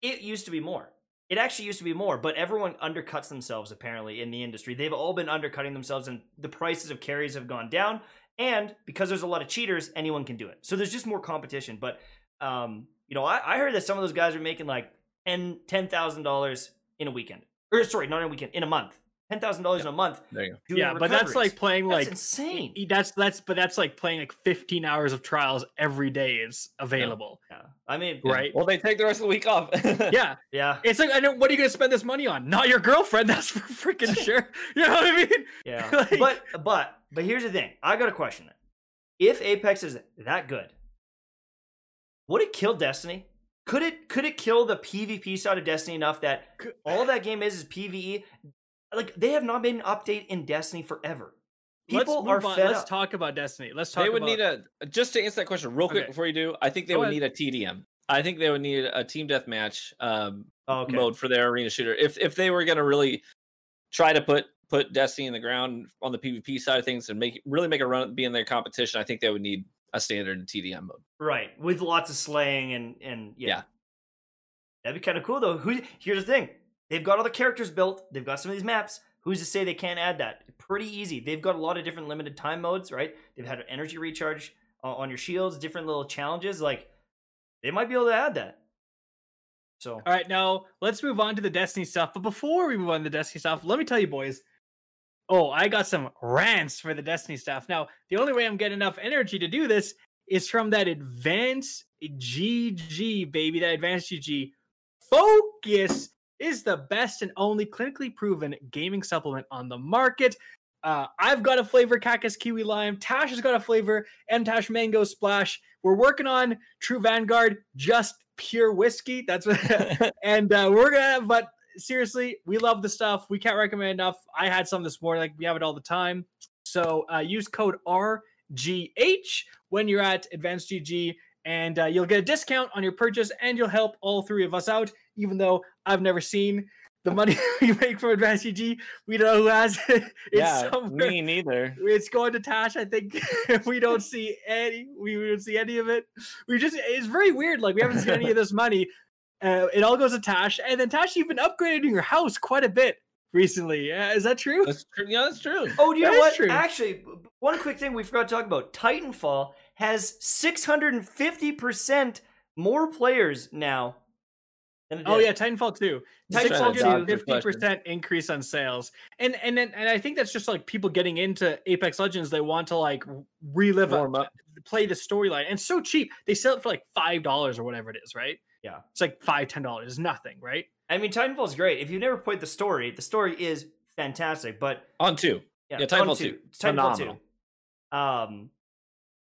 It used to be more. It actually used to be more, but everyone undercuts themselves apparently in the industry. They've all been undercutting themselves, and the prices of carries have gone down. And because there's a lot of cheaters, anyone can do it. So there's just more competition. But um, you know, I, I heard that some of those guys are making like ten ten thousand dollars in a weekend, or sorry, not in a weekend, in a month. Ten thousand dollars in a month. There you go. Yeah, but that's like playing That's like insane. that's that's but that's like playing like 15 hours of trials every day is available. Yeah. I mean, Yeah. Right. Well, they take the rest of the week off. Yeah. yeah, It's like I know what are you gonna spend this money on? Not your girlfriend, that's for freaking sure. You know what I mean? yeah. Like- but but but here's the thing. I got a question. If Apex is that good, would it kill Destiny? Could it could it kill the PvP side of Destiny enough that all that game is is PvE? Like they have not made an update in Destiny forever. People let's are move on. fed Let's up. talk about Destiny. Let's talk they would about need a just to answer that question real quick Okay. before you do. I think they Go would ahead. need a TDM. I think they would need a team deathmatch um, Oh, okay. mode for their arena shooter. If if they were going to really try to put put Destiny in the ground on the PvP side of things and make really make a run be in their competition, I think they would need a standard TDM mode. Right, with lots of slaying and and yeah. Yeah. That'd be kind of cool though. Who here's the thing. They've got all the characters built. They've got some of these maps. Who's to say they can't add that? Pretty easy. They've got a lot of different limited time modes, right? They've had an energy recharge uh, on your shields, different little challenges. Like they might be able to add that. So All right, now let's move on to the Destiny stuff. But before we move on to the Destiny stuff, let me tell you, boys. Oh, I got some rants for the Destiny stuff. Now, the only way I'm getting enough energy to do this is from that advanced GG, baby. That advanced GG. Focus is the best and only clinically proven gaming supplement on the market. Uh, I've got a flavor cactus kiwi lime. Tash has got a flavor M Tash mango splash. We're working on True Vanguard, just pure whiskey. That's what, and uh, we're gonna. But seriously, we love the stuff. We can't recommend enough. I had some this morning. Like we have it all the time. So uh, use code RGH when you're at Advanced GG, and uh, you'll get a discount on your purchase, and you'll help all three of us out. Even though I've never seen the money we make from Advanced GG, we don't know who has it. It's yeah, somewhere. me neither. It's going to Tash. I think we don't see any. We don't see any of it. We just. It's very weird. Like we haven't seen any of this money. Uh, it all goes to Tash, and then Tash, you've been upgrading your house quite a bit recently. Uh, is that true? That's true. Yeah, that's true. Oh, do you That know what? true. Actually, b- b- one quick thing we forgot to talk about. Titanfall has 650% more players now than it Oh yeah, Titanfall two. Titanfall Six 2. hundred fifty percent increase on sales, and and then and I think that's just like people getting into Apex Legends. They want to like relive, Warm up. play the storyline, and so cheap. They sell it for like five dollars or whatever it is, right? Yeah. It's like five, ten dollars. It's nothing, right? I mean, Titanfall is great. If you've never played the story, the story is fantastic. But On two. yeah, Yeah, Titanfall two. 2. Titanfall two. Um,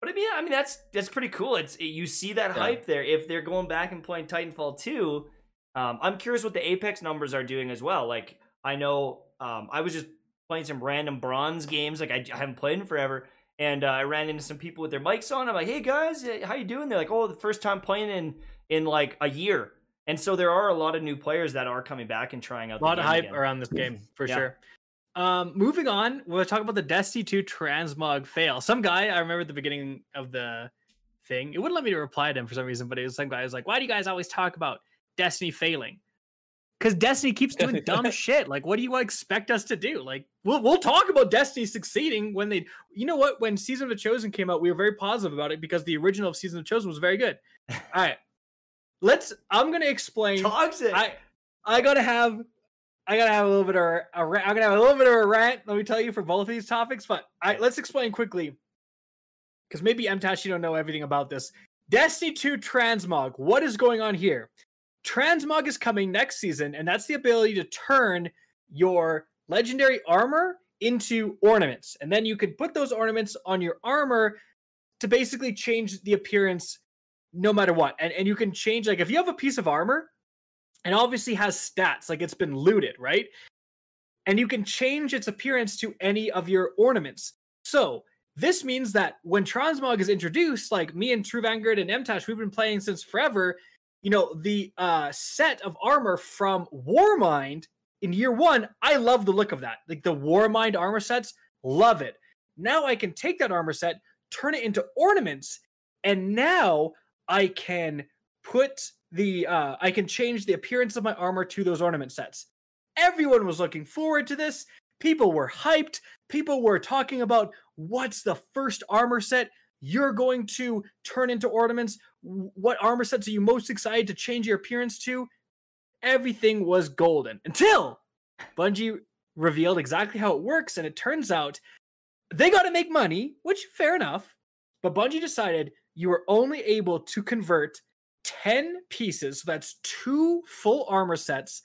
but I mean, I mean that's that's pretty cool. It's you see that Yeah. hype there. If they're going back and playing Titanfall two, um, I'm curious what the Apex numbers are doing as well. Like I know, um, I was just playing some random bronze games. Like I, I haven't played in forever. And uh, I ran into some people with their mics on. I'm like, "Hey guys, eh, how you doing?" They're like, "Oh, the first time playing in in like a year." And so there are a lot of new players that are coming back and trying out. A lot of hype again. around this game for Yeah. sure. Um, moving on, we'll talk about the Destiny 2 transmog fail. Some guy I remember at the beginning of the thing, it wouldn't let me reply to him for some reason, but it was some guy who was like, Why do you guys always talk about Destiny failing? Because Destiny keeps doing dumb shit. Like, what do you expect us to do? Like, we'll we'll talk about Destiny succeeding when they you know what? When Season of the Chosen came out, we were very positive about it because the original of Season of the Chosen was very good. All right. Let's I'm gonna explain Toxic. I I gotta have I gotta have a little bit of a, a I'm gonna have a little bit of a rant. Let me tell you for both of these topics, but I let's explain quickly because maybe MTash you don't know everything about this. Destiny 2 Transmog. What is going on here? Transmog is coming next season, and that's the ability to turn your legendary armor into ornaments, and then you can put those ornaments on your armor to basically change the appearance no matter what. And and you can change like if you have a piece of armor and obviously has stats like it's been looted, right? And you can change its appearance to any of your ornaments. So this means that when Transmog is introduced, like me and True Vanguard and MTash, we've been playing since forever. You know, the uh, set of armor from Warmind in year one, I love the look of that. Like the Warmind armor sets, love it. Now I can take that armor set, turn it into ornaments, and now I can put the uh I can change the appearance of my armor to those ornament sets. Everyone was looking forward to this. People were hyped. People were talking about what's the first armor set you're going to turn into ornaments. What armor sets are you most excited to change your appearance to? Everything was golden until Bungie revealed exactly how it works and it turns out they got to make money, which fair enough, but Bungie decided you were only able to convert 10 pieces, so that's two full armor sets,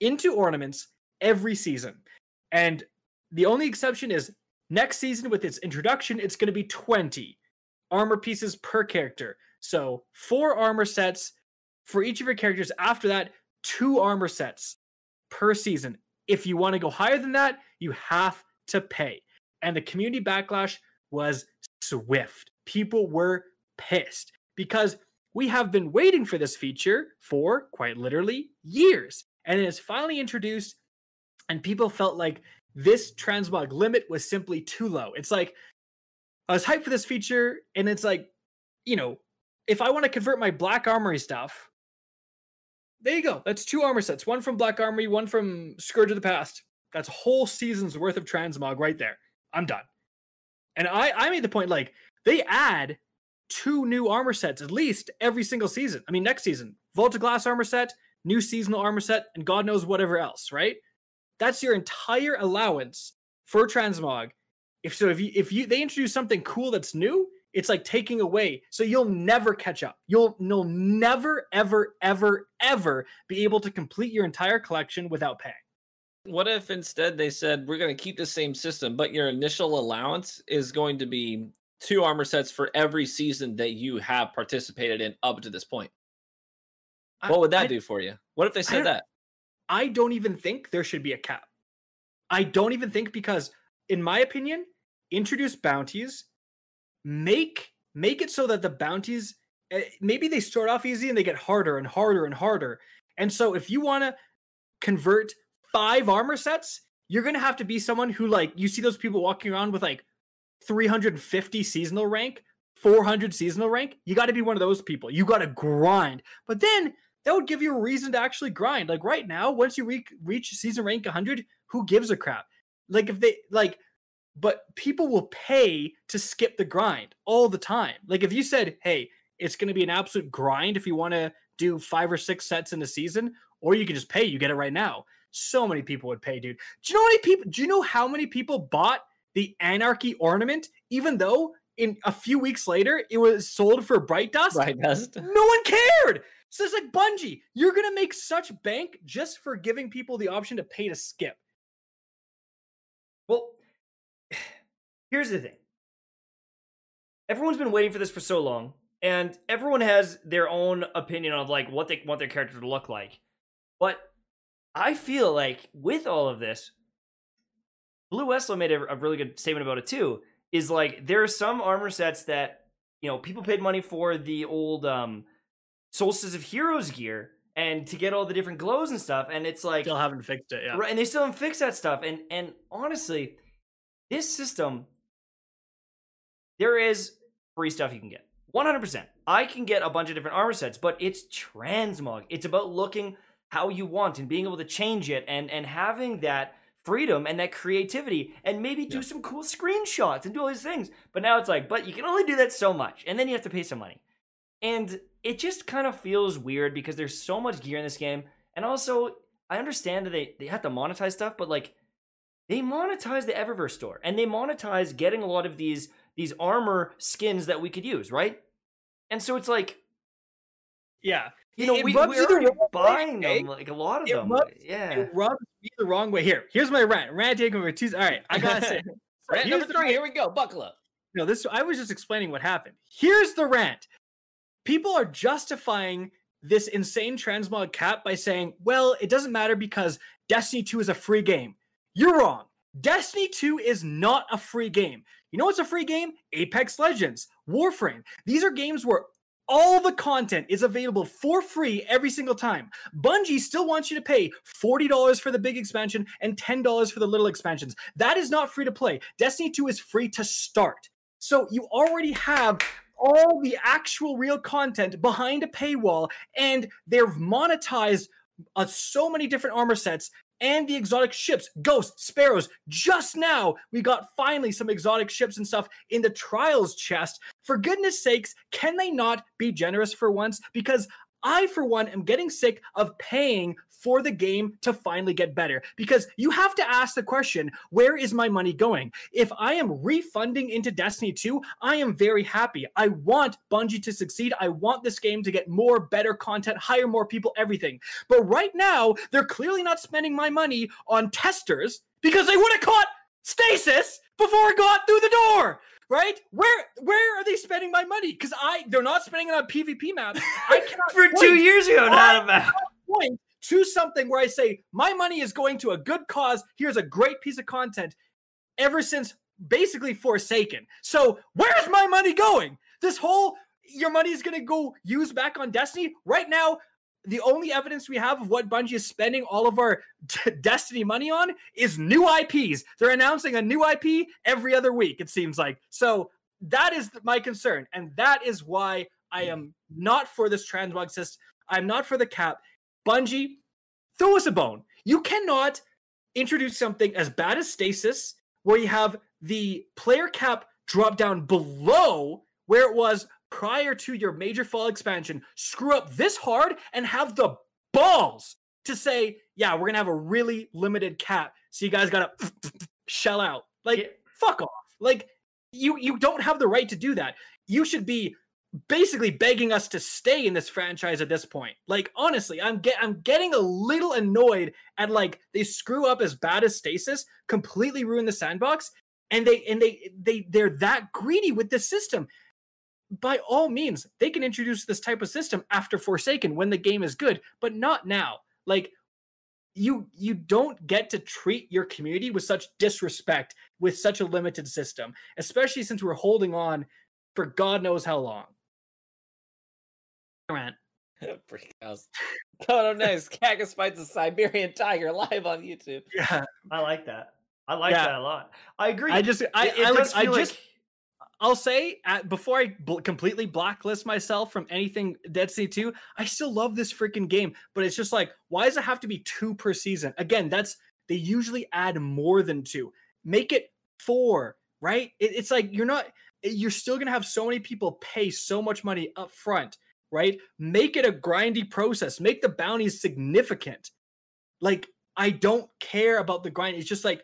into ornaments every season. And the only exception is next season, with its introduction, it's going to be 20 armor pieces per character. So four armor sets for each of your characters. After that, two armor sets per season. If you want to go higher than that, you have to pay. And the community backlash was swift. People were pissed because we have been waiting for this feature for quite literally years. And it is finally introduced, and people felt like this transmog limit was simply too low. It's like, I was hyped for this feature, and it's like, you know, if I want to convert my black armory stuff, there you go. That's two armor sets one from Black Armory, one from Scourge of the Past. That's a whole season's worth of transmog right there. I'm done. And I, I made the point like they add two new armor sets at least every single season. I mean, next season, Vault of Glass armor set, new seasonal armor set, and God knows whatever else, right? That's your entire allowance for transmog. If so, if you if you they introduce something cool that's new, it's like taking away. So you'll never catch up. You'll you'll never ever ever ever be able to complete your entire collection without paying. What if instead they said we're going to keep the same system, but your initial allowance is going to be two armor sets for every season that you have participated in up to this point? What would that I- do for you? What if they said that? I don't even think there should be a cap. I don't even think because, in my opinion, introduce bounties, make make it so that the bounties eh, maybe they start off easy and they get harder and harder and harder. And so if you want to convert five armor sets, you're gonna have to be someone who like you see those people walking around with like 350 seasonal rank, 400 seasonal rank. You got to be one of those people. You got to grind. But then that would give you a reason to actually grind. Like right now, once you re- reach season rank 100, who gives a crap? Like if they like, but people will pay to skip the grind all the time. Like if you said, hey, it's going to be an absolute grind if you want to do five or six sets in a season, or you can just pay, you get it right now. So many people would pay, dude. Do you know how many people? Do you know how many people bought the Anarchy ornament, even though in a few weeks later it was sold for Bright Dust? Right, Dust. No one cared. So it's like Bungie, you're gonna make such bank just for giving people the option to pay to skip. Well, here's the thing. Everyone's been waiting for this for so long, and everyone has their own opinion of like what they want their character to look like. But I feel like with all of this, Blue Westlo made a, a really good statement about it too. Is like there are some armor sets that you know people paid money for the old um Solstice of Heroes gear and to get all the different glows and stuff, and it's like Still haven't fixed it. Yeah. Right, and they still haven't fixed that stuff. And and honestly, this system, there is free stuff you can get. 100%. I can get a bunch of different armor sets, but it's transmog. It's about looking how you want and being able to change it and and having that freedom and that creativity and maybe do Yeah. some cool screenshots and do all these things. But now it's like, but you can only do that so much. And then you have to pay some money. And it just kind of feels weird because there's so much gear in this game. And also, I understand that they, they have to monetize stuff, but like they monetize the Eververse store and they monetize getting a lot of these these armor skins that we could use, right? And so it's like, Yeah. you know, It we, rubs we're the wrong buying okay? them, like a lot of It them. rubs- yeah. It rubs me the wrong way. Here, here's my rant. Rant taking over two. All right, I gotta say. Rant here's number the- three. Here we go. Buckle up. No, this I was just explaining what happened. Here's the rant. People are justifying this insane transmog cap by saying, well, it doesn't matter because Destiny 2 is a free game. You're wrong. Destiny 2 is not a free game. You know what's a free game? Apex Legends, Warframe. These are games where all the content is available for free every single time. Bungie still wants you to pay $40 for the big expansion and $10 for the little expansions. That is not free to play. Destiny 2 is free to start. So you already have all the actual real content behind a paywall, and they've monetized uh, so many different armor sets and the exotic ships, ghosts, sparrows. Just now, we got finally some exotic ships and stuff in the trials chest. For goodness sakes, can they not be generous for once? Because I, for one, am getting sick of paying for the game to finally get better. Because you have to ask the question where is my money going? If I am refunding into Destiny 2, I am very happy. I want Bungie to succeed. I want this game to get more, better content, hire more people, everything. But right now, they're clearly not spending my money on testers because they would have caught stasis before it got through the door. Right? Where where are they spending my money? Because I they're not spending it on PvP maps. I cannot For two years ago, not point to something where I say my money is going to a good cause. Here's a great piece of content. Ever since basically Forsaken. So where's my money going? This whole your money is going to go use back on Destiny right now. The only evidence we have of what Bungie is spending all of our Destiny money on is new IPs. They're announcing a new IP every other week, it seems like. So that is my concern. And that is why I am not for this transmog system. I'm not for the cap. Bungie, throw us a bone. You cannot introduce something as bad as stasis, where you have the player cap drop down below where it was prior to your major fall expansion, screw up this hard and have the balls to say, yeah, we're gonna have a really limited cap. So you guys gotta shell out. Like, Yeah. fuck off. Like, you you don't have the right to do that. You should be basically begging us to stay in this franchise at this point. Like honestly, I'm get I'm getting a little annoyed at like they screw up as bad as Stasis, completely ruin the sandbox, and they and they they they're that greedy with this system. By all means, they can introduce this type of system after Forsaken when the game is good, but not now. Like you you don't get to treat your community with such disrespect with such a limited system, especially since we're holding on for God knows how long. Rant. Freak house. Coming up next, Cactus fights a Siberian tiger live on YouTube. Yeah, I like that. I like Yeah. that a lot. I agree. I just I It- it I, like, does I feel just I'll say at, before I bl- completely blacklist myself from anything Destiny 2, I still love this freaking game, but it's just like, why does it have to be two per season? Again, that's they usually add more than two. Make it four, right? It, it's like you're not, you're still gonna have so many people pay so much money up front, right? Make it a grindy process, make the bounties significant. Like, I don't care about the grind. It's just like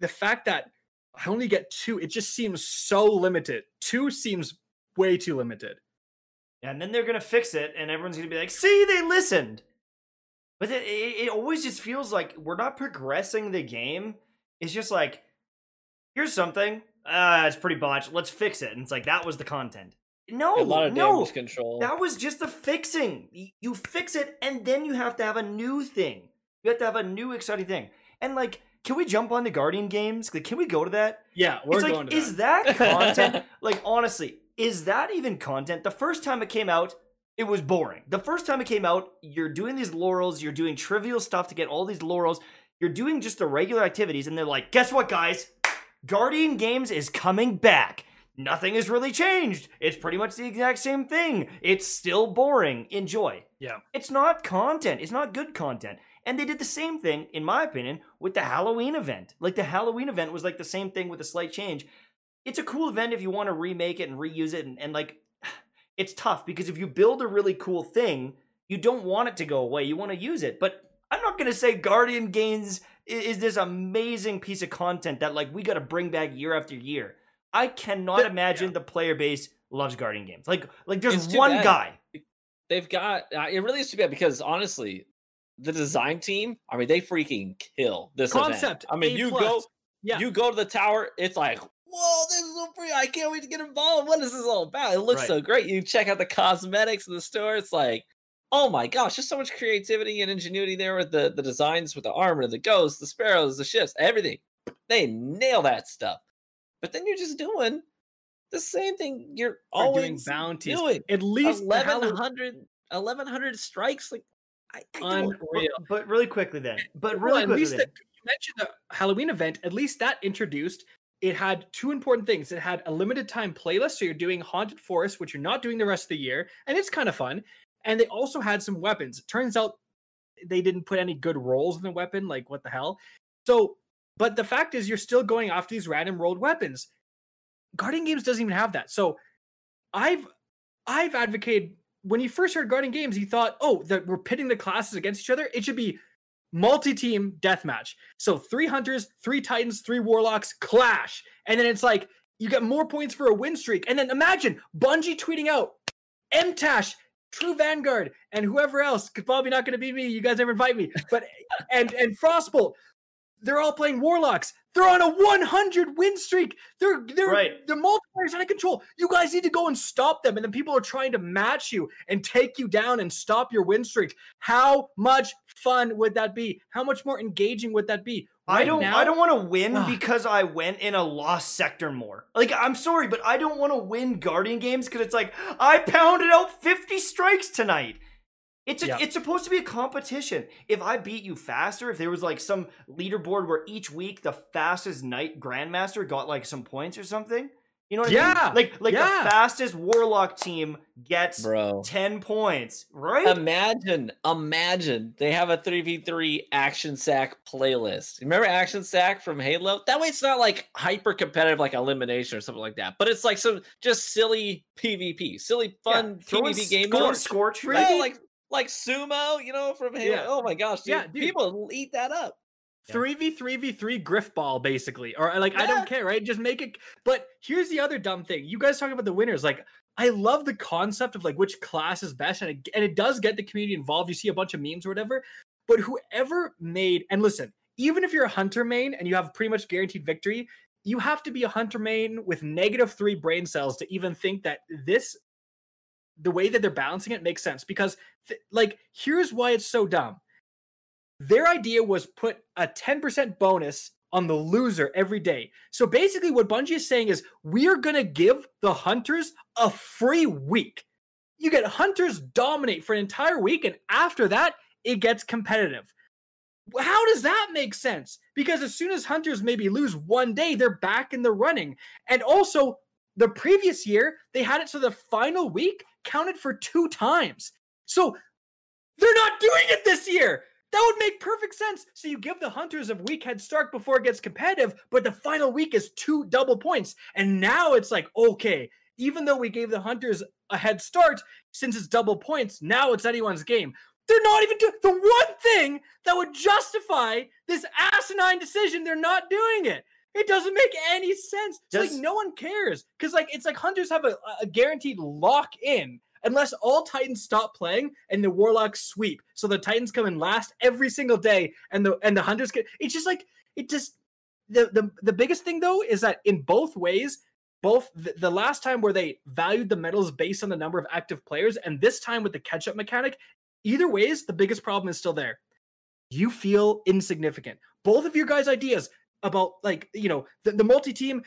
the fact that I only get two. It just seems so limited. Two seems way too limited. Yeah, and then they're gonna fix it, and everyone's gonna be like, "See, they listened." But it, it, it always just feels like we're not progressing the game. It's just like, here's something. Ah, it's pretty botched. Let's fix it. And it's like that was the content. No, a lot of no, damage control. that was just the fixing. You fix it, and then you have to have a new thing. You have to have a new exciting thing. And like, can we jump on the Guardian games? Like, can we go to that? Yeah, we're it's like, going to is that. that content? like, honestly, is that even content? The first time it came out, it was boring. The first time it came out, you're doing these laurels, you're doing trivial stuff to get all these laurels, you're doing just the regular activities, and they're like, guess what, guys? Guardian Games is coming back. Nothing has really changed. It's pretty much the exact same thing. It's still boring. Enjoy. Yeah. It's not content. It's not good content. And they did the same thing, in my opinion, with the Halloween event. Like the Halloween event was like the same thing with a slight change. It's a cool event if you want to remake it and reuse it, and, and like it's tough because if you build a really cool thing, you don't want it to go away. You want to use it. But I'm not gonna say Guardian Games i- is this amazing piece of content that like we got to bring back year after year. I cannot The- imagine the player base loves Guardian Games. Like like there's one bad. guy. They've got uh, it really is too bad because honestly, the design team, I mean, they freaking kill this event. Concept. I mean, A you plus. go Yeah. you go to the tower, it's like, whoa, this is so pretty. I can't wait to get involved. What is this all about? It looks Right. so great. You check out the cosmetics in the store, it's like, oh my gosh, just so much creativity and ingenuity there with the, the designs with the armor, the ghosts, the sparrows, the ships, everything. They nail that stuff. But then you're just doing the same thing you're We're doing bounties. doing. At least the Hallow- 1100 1100 strikes like I, I Unreal. But, but really quickly then. But Well, really at quickly least then. the, you mentioned the Halloween event. At least that introduced. It had two important things. It had a limited time playlist, so you're doing Haunted Forest, which you're not doing the rest of the year, and it's kind of fun. And they also had some weapons. It turns out they didn't put any good rolls in the weapon. Like what the hell? So, but the fact is, you're still going after these random rolled weapons. Guardian Games doesn't even have that. So, I've I've advocated when you first heard Guardian Games, you thought, oh, that we're pitting the classes against each other. It should be multi-team deathmatch. So three hunters, three titans, three warlocks clash, and then it's like you get more points for a win streak. And then imagine Bungie tweeting out, MTash, True Vanguard, and whoever else. Probably not to be me. You guys never invite me. But and and Frostbolt. They're all playing warlocks. They're on a 100 win streak. They're they're Right. the multiplayer's out of control. You guys need to go and stop them. And then people are trying to match you and take you down and stop your win streak. How much fun would that be? How much more engaging would that be? I don't now- I don't want to win Ugh. because I went in a lost sector more. Like I'm sorry, but I don't want to win Guardian games because it's like I pounded out 50 strikes tonight. It's a, Yeah. it's supposed to be a competition. If I beat you faster, if there was like some leaderboard where each week the fastest knight grandmaster got like some points or something, you know what I Yeah, mean? Like like yeah. the fastest warlock team gets bro. 10 points, right? Imagine, imagine they have a 3v3 action sack playlist. Remember action sack from Halo? That way it's not like hyper competitive like elimination or something like that. But it's like some just silly PvP, silly fun Yeah, PvP game throw in mode. Scorch, Yeah, maybe? like like sumo, you know, from Halo. Yeah. Oh my gosh, dude. Yeah, dude. People eat that up. Three v three v three Grifball basically, or like I don't care, right? Just make it. But here's the other dumb thing: you guys talk about the winners. Like I love the concept of like which class is best, and it, and it does get the community involved. You see a bunch of memes or whatever. But whoever made and listen, even if you're a hunter main and you have pretty much guaranteed victory, you have to be a hunter main with negative three brain cells to even think that this the way that they're balancing it makes sense because th- like here's why it's so dumb their idea was put a 10% bonus on the loser every day. So basically, what Bungie is saying is we're going to give the hunters a free week. You get hunters dominate for an entire week, and after that, it gets competitive. How does that make sense? Because as soon as hunters maybe lose one day, they're back in the running. And also, the previous year, they had it so the final week counted for two times. So they're not doing it this year. That would make perfect sense. So you give the hunters a week head start before it gets competitive, but the final week is two double points. And now it's like, okay, even though we gave the hunters a head start, since it's double points, now it's anyone's game. They're not even doing the one thing that would justify this asinine decision. They're not doing it. It doesn't make any sense. It's like no one cares because like it's like hunters have a, a guaranteed lock in unless all Titans stop playing and the Warlocks sweep. So the Titans come in last every single day, and the and the Hunters get. It's just like it just the the the biggest thing though is that in both ways. Both the, the last time where they valued the medals based on the number of active players, and this time with the catch up mechanic, either ways, the biggest problem is still there. You feel insignificant. Both of your guys' ideas about like you know the, the multi-team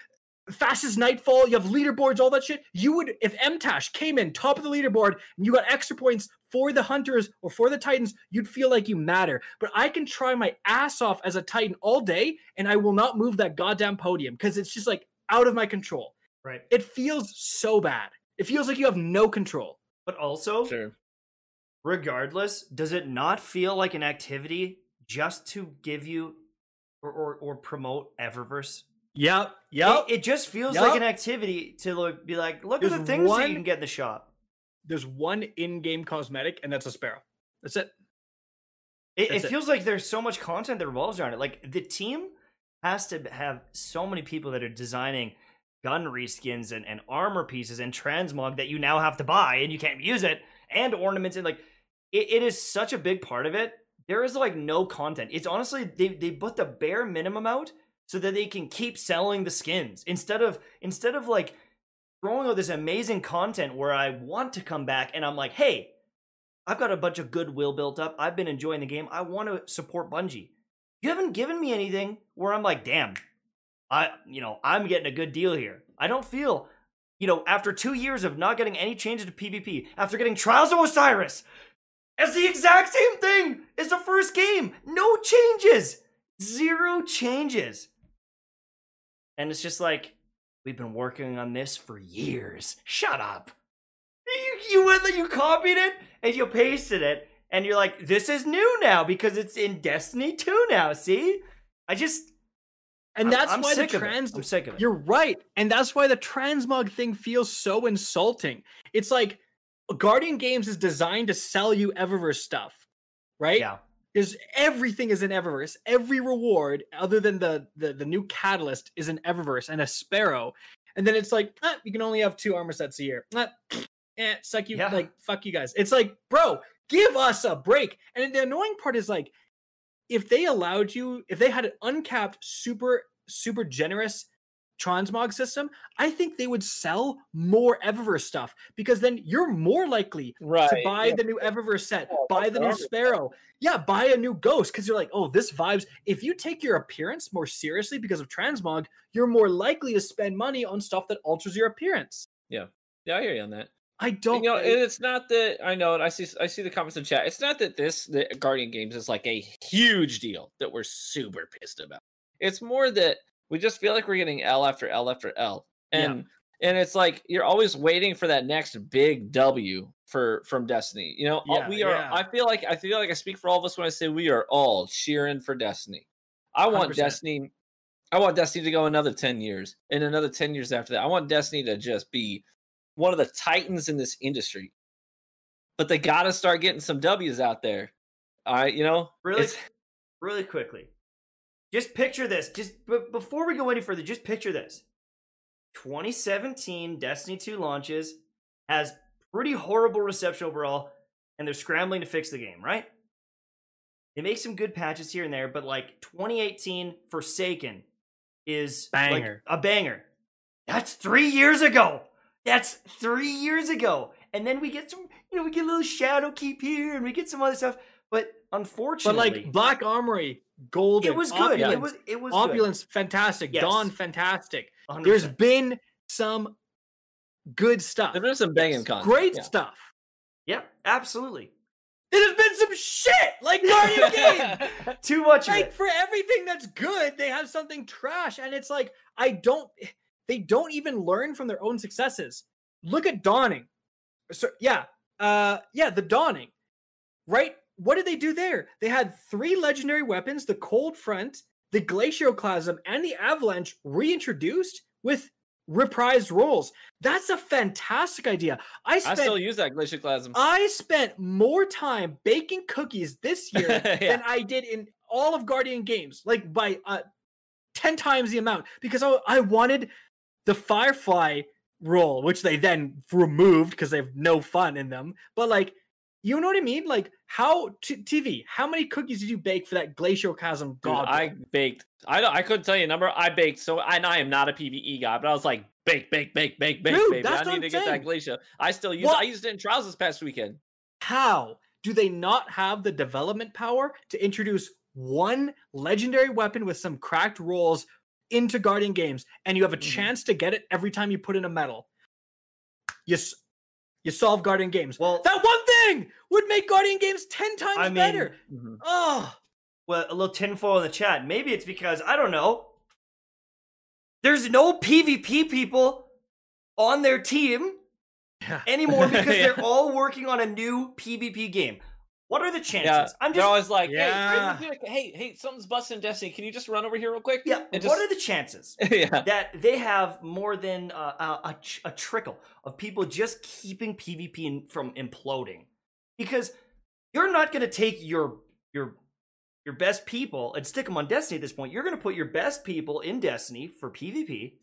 fastest nightfall you have leaderboards all that shit. You would if mtash came in top of the leaderboard and you got extra points for the hunters or for the titans you'd feel like you matter. But i can try my ass off as a titan all day and i will not move that goddamn podium because it's just like out of my control. Right. it feels so bad. It feels like you have no control. But also, Sure. regardless, does it not feel like an activity just to give you or or, or promote Eververse? yep It- yep It, just feels like an activity to like, be like, look at the things that you can get in the shop. there's one in-game cosmetic and that's a sparrow that's it It, it That's it. feels like there's so much content that revolves around it. Like the team has to have so many people that are designing gun reskins and, and armor pieces and transmog that you now have to buy and you can't use it and ornaments and like it, it is such a big part of it. There is like no content. It's honestly they they put the bare minimum out so that they can keep selling the skins instead of instead of like throwing out this amazing content where I want to come back and I'm like, hey, I've got a bunch of goodwill built up. I've been enjoying the game. I want to support Bungie. You haven't given me anything where I'm like, damn, I, you know, I'm getting a good deal here. I don't feel, you know, after two years of not getting any changes to PvP, after getting Trials of Osiris, it's the exact same thing as the first game. No changes, zero changes. And it's just like, we've been working on this for years. Shut up. You, you went you copied it and you pasted it and you're like this is new now because it's in destiny 2 now see i just and I'm- that's I'm why the sick of it. trans i'm sick of it You're right. And that's why the transmog thing feels so insulting. It's like Guardian Games is designed to sell you Eververse stuff, right? yeah There's everything is in Eververse. Every reward, other than the, the the new catalyst, is in Eververse and a sparrow. And then it's like, ah, you can only have two armor sets a year. Ah, eh, suck you Yeah. like fuck you guys. It's like, bro, give us a break. And the annoying part is like, if they allowed you, if they had an uncapped, super, super generous transmog system, I think they would sell more Eververse stuff because then you're more likely Right. to buy yeah. the new Eververse set, Yeah, buy the new Sparrow. Yeah, buy a new Ghost because you're like, oh, this vibes. If you take your appearance more seriously because of transmog, you're more likely to spend money on stuff that alters your appearance. Yeah, yeah, I hear you on that. I don't you know, and it's not that I know And I see. I see the comments in chat. It's not that this the Guardian games is like a huge deal that we're super pissed about. It's more that we just feel like we're getting L after L after L, Yeah. and and it's like you're always waiting for that next big W for from Destiny. You know, Yeah, we are. yeah. I feel like I feel like I speak for all of us when I say we are all cheering for Destiny. I want 100%. Destiny. I want Destiny to go another 10 years and another 10 years after that. I want Destiny to just be one of the titans in this industry. But they got to start getting some W's out there. All right, you know? really really quickly just picture this. Just b- before we go any further just picture this. 2017 destiny 2 launches has pretty horrible reception overall and they're scrambling to fix the game right? They make some good patches here and there but like 2018 forsaken is like Banger. a banger. That's three years ago. That's three years ago. And then we get some you know we get a little Shadowkeep here and we get some other stuff but but unfortunately like Black Armory, Golden, it was good. Opulence, It was it was Opulence, fantastic. Yes. Dawn, fantastic. good. There's 100%. been some good stuff. There's been some banging content. Great yeah. stuff. yeah, absolutely. It has been some shit like Guardian Game. Too much of like it. for everything that's good, they have something trash, and it's like I don't. They don't even learn from their own successes. Look at Dawning. So yeah, uh, yeah, the Dawning. Right? What did they do there? They had three legendary weapons: the Cold Front, the Glacioclasm, and the Avalanche reintroduced with reprised rolls. That's a fantastic idea. I I still use that glacioclasm. I spent more time baking cookies this year Yeah. than I did in all of Guardian games, like by uh, 10 times the amount, because I, I wanted the Firefly roll, which they then removed because they have no fun in them. But like, you know what I mean? Like, how t- TV? How many cookies did you bake for that Glacioclasm god? I baked. I don't, I couldn't tell you a number. I baked. So and I am not a PVE guy, but I was like bake, bake, bake, bake, bake, Dude, baby. that's I what need I'm to get that glacier. I still use. What? I used it in trials this past weekend. How do they not have the development power to introduce one legendary weapon with some cracked rolls into Guardian games, and you have a Mhm. chance to get it every time you put in a medal? You you solve Guardian games. Well, That one thing would make Guardian games ten times I mean, better. Mhm. Oh, well, a little tinfoil in the chat. Maybe it's because I don't know. There's no PvP people on their team yeah. anymore because Yeah. they're all working on a new PvP game. What are the chances? Yeah, I'm they're just always like, Yeah. hey, hey, hey, something's busting Destiny. Can you just run over here real quick? yeah. And What just- are the chances yeah. that they have more than uh, a, a, a trickle of people just keeping PvP in, from imploding? Because you're not going to take your your your best people and stick them on Destiny at this point. You're going to put your best people in Destiny for PvP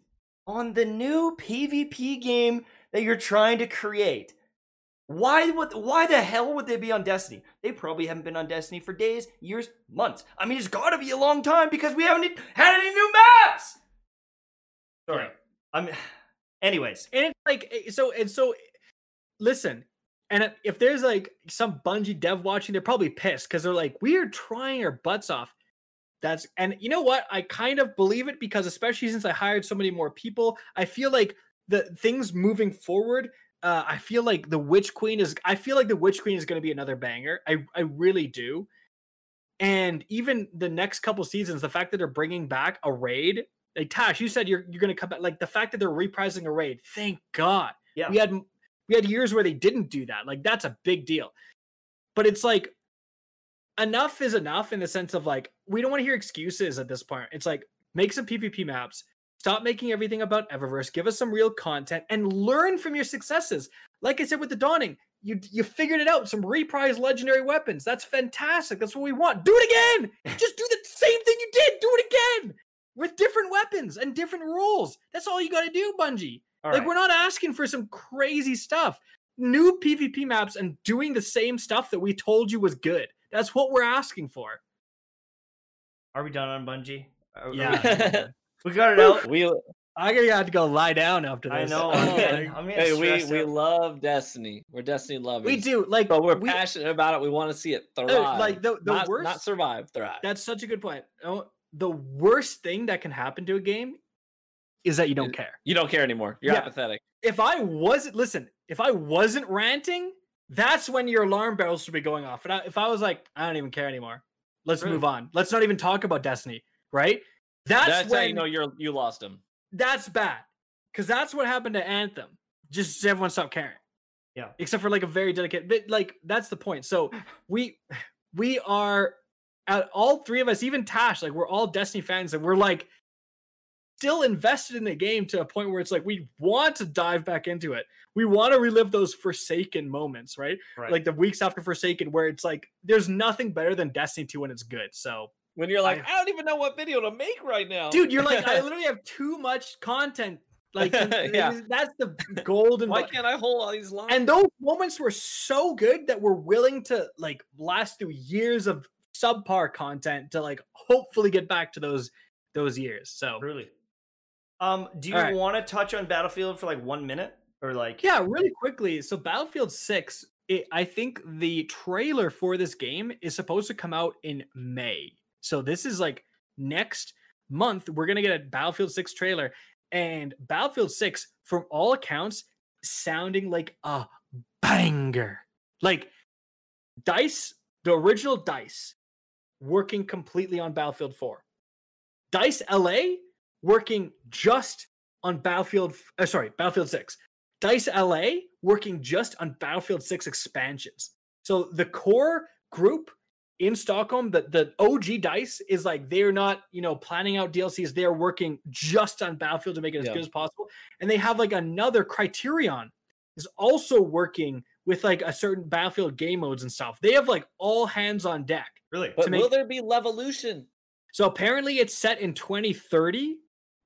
on the new PvP game that you're trying to create. Why would why the hell would they be on Destiny? They probably haven't been on Destiny for days, years, months. I mean, it's got to be a long time because we haven't had any new maps. Sorry. I'm anyways. and it's like eh, so and so listen and if- there's like some Bungie dev watching they're probably pissed because they're like we are trying our butts off. That's and you know what? I kind of believe it because especially since i hired so many more people i feel like the things moving forward uh, i feel like the witch queen is i feel like the witch queen is going to be another banger. I i really do. And even the next couple seasons the fact that they're bringing back a raid like tash you said you're, you're going to come back like the fact that they're reprising a raid thank god. Yeah. we had we had years where they didn't do that like that's a big deal. But it's like enough is enough in the sense of like we don't want to hear excuses at this point it's like make some pvp maps stop making everything about eververse give us some real content and learn from your successes. Like i said with the dawning you you figured it out some reprise legendary weapons that's fantastic that's what we want. Do it again! Just do the same thing you did do it again! With different weapons and different rules. That's all you got to do bungie All like right. we're not asking for some crazy stuff. New PvP maps and doing the same stuff that we told you was good. That's what we're asking for. Are we done on Bungie? Are- are Yeah. we, we got it out. we I gotta have to go lie down after I this. know. Oh, I'm yeah. getting, I'm hey, we stressed we out. love Destiny. We're Destiny lovers. we do like but we're we- passionate about it. We want to see it thrive. uh, like the the not, worst. not survive, thrive. that's such a good point. Oh, The worst thing that can happen to a game is that you don't care. you don't care anymore. You're Yeah. apathetic. If I wasn't listen, if I wasn't ranting, that's when your alarm bells should be going off. And I, if I was like, I don't even care anymore. Let's Really? move on. Let's not even talk about Destiny. Right? That's, That's, when how you know you're you lost him. that's bad because that's what happened to anthem just everyone stopped caring Yeah. except for like a very dedicated but like that's the point so we we are at all three of us even tash like we're all destiny fans and we're like still invested in the game to a point where it's like we want to dive back into it we want to relive those forsaken moments right? Right. like the weeks after forsaken where it's like there's nothing better than destiny 2 when it's good so When you're like, I- I, don't even know what video to make right now, dude you're like i literally have too much content like Yeah. that's the golden Why can't I hold all these lines? and those moments were so good that we're willing to like last through years of subpar content to like hopefully get back to those those years so Really? Um, do you right. want to touch on Battlefield for like one minute? Or like? yeah really quickly. So battlefield 6 it, i think the trailer for this game is supposed to come out in may. So this is like next month we're gonna get a battlefield 6 trailer. And battlefield 6 from all accounts sounding like a banger. Like dice the original dice working completely on battlefield 4 dice la working just on battlefield uh, sorry battlefield 6 dice la working just on battlefield 6 expansions so the core group in stockholm the, the og dice is like they're not you know planning out dlcs they're working just on battlefield to make it as Yeah. good as possible and they have like another criterion is also working with like a certain battlefield game modes and stuff they have like all hands on deck Really? but to will there be Levolution? so apparently it's set in 2030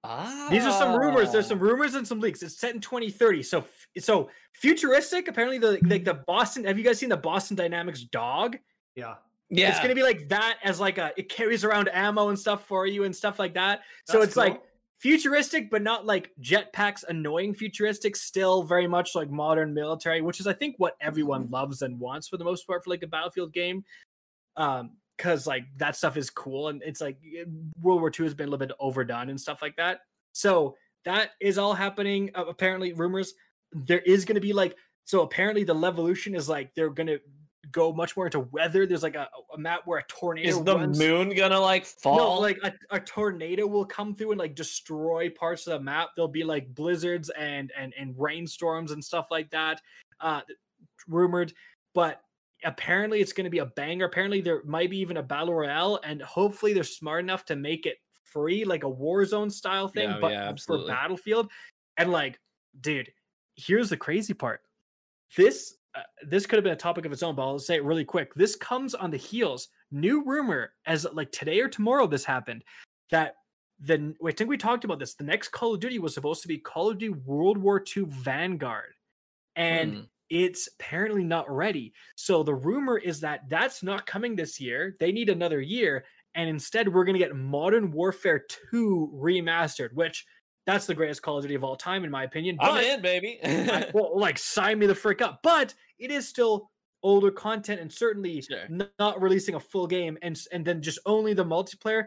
Ah, These are some rumors. There's some rumors and some leaks. It's set in 2030. So so futuristic. Apparently, the like the Boston. Have you guys seen the Boston Dynamics dog? Yeah. Yeah, It's gonna be like that as like a it carries around ammo and stuff for you and stuff like that. So That's it's like futuristic, but not like jetpacks annoying futuristic. Still very much like modern military, which is I think what everyone loves and wants for the most part for like a battlefield game. Um, because like that stuff is cool and it's like World War II has been a little bit overdone and stuff like that. So that is all happening. Uh, apparently, rumors there is going to be like so. Apparently, the Levolution is like they're going to go much more into weather. There's like a, a map where a tornado is the runs- moon gonna like fall? no, like a, a tornado will come through and like destroy parts of the map. There'll be like blizzards and and and rainstorms and stuff like that. Uh rumored, but apparently it's going to be a banger. Apparently there might be even a battle royale, and hopefully they're smart enough to make it free, like a Warzone style thing, Yeah, but yeah, for. Battlefield. And like, dude, here's the crazy part. This uh, this could have been a topic of its own, but I'll say it really quick. This comes on the heels. New rumor, as like today or tomorrow, this happened that the I think we talked about this. The next Call of Duty was supposed to be Call of Duty World War II Vanguard, and Hmm. It's apparently not ready. So the rumor is that that's not coming this year. They need another year, and instead we're going to get Modern Warfare 2 remastered, which that's the greatest Call of Duty of all time, in my opinion. I'm in, baby. I- well, like sign me the frick up. But it is still older content and certainly Sure. not releasing a full game and and then just only the multiplayer.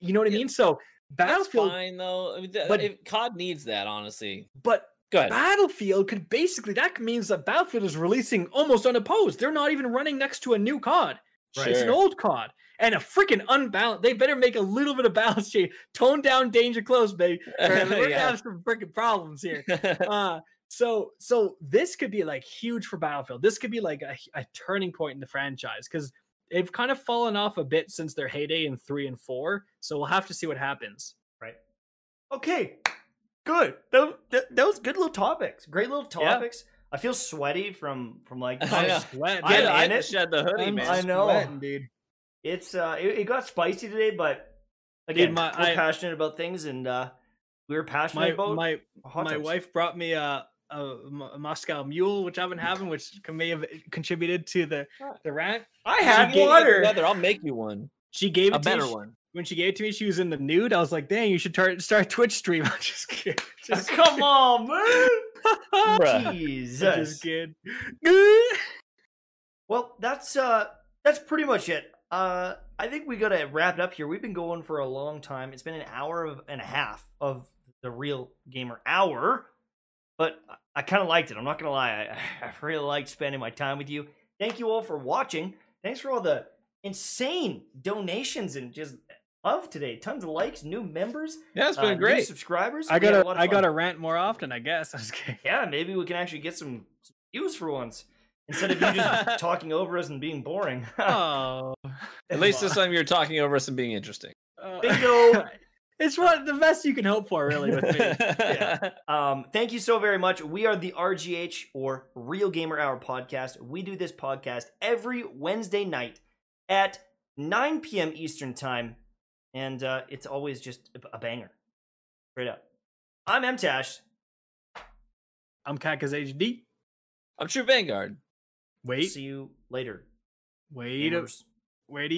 You know what I Yeah, mean? So That's fine though. I mean, th- but- if COD needs that, honestly. but Go ahead. Battlefield could basically that means that Battlefield is releasing almost unopposed. They're not even running next to a new COD. It's an old COD and a freaking unbalanced. They better make a little bit of balance change. Tone down danger close, baby. We're gonna Yeah. have some freaking problems here. uh so so this could be like huge for battlefield this could be like a, a turning point in the franchise because they've kind of fallen off a bit since their heyday in three and four so we'll have to see what happens Right. Okay. Good. Those, those good little topics. Great little Yeah. topics. I feel sweaty from from like I know. sweat I'm Get- I in it. shed the hoodie, I'm man. I know. sweating, dude it's uh it, it got spicy today, but again, my- we're I- passionate about things and uh we were passionate my about my hot my dogs. wife brought me a, a, a. Moscow Mule, which I've been having, which can- may have contributed to the the rant. I she had water. Together, I'll make you one. She gave it A to better she- one. When she gave it to me, she was in the nude. I was like, "Dang, you should start start a Twitch stream." I'm just kidding. Just Come on, man. Jesus. just kidding. Well, that's uh that's pretty much it. Uh I think we gotta wrap it up here. We've been going for a long time. It's been an hour of, and a half of the real gamer hour. But I- I kind of liked it. I'm not gonna lie. I, I really liked spending my time with you. Thank you all for watching. Thanks for all the insane donations and just love today. Tons of likes, new members, Yeah, it's uh, been new great. subscribers. I We a gotta lot I gotta rant more often, I guess. I was. Yeah, maybe we can actually get some, some views for once instead of you just talking over us and being boring. Oh, At least this time you're talking over us and being interesting. uh, Bingo. it's what the best you can hope for, really, with me. Yeah. Um, thank you so very much. We are the RGH or Real Gamer Hour podcast. We do this podcast every Wednesday night at 9 p.m. Eastern Time, and uh, it's always just a- a banger. Straight up. I'm MTash. I'm Cactus HD. I'm True Vanguard. Wait, See you later. wait, a- gamers. wait.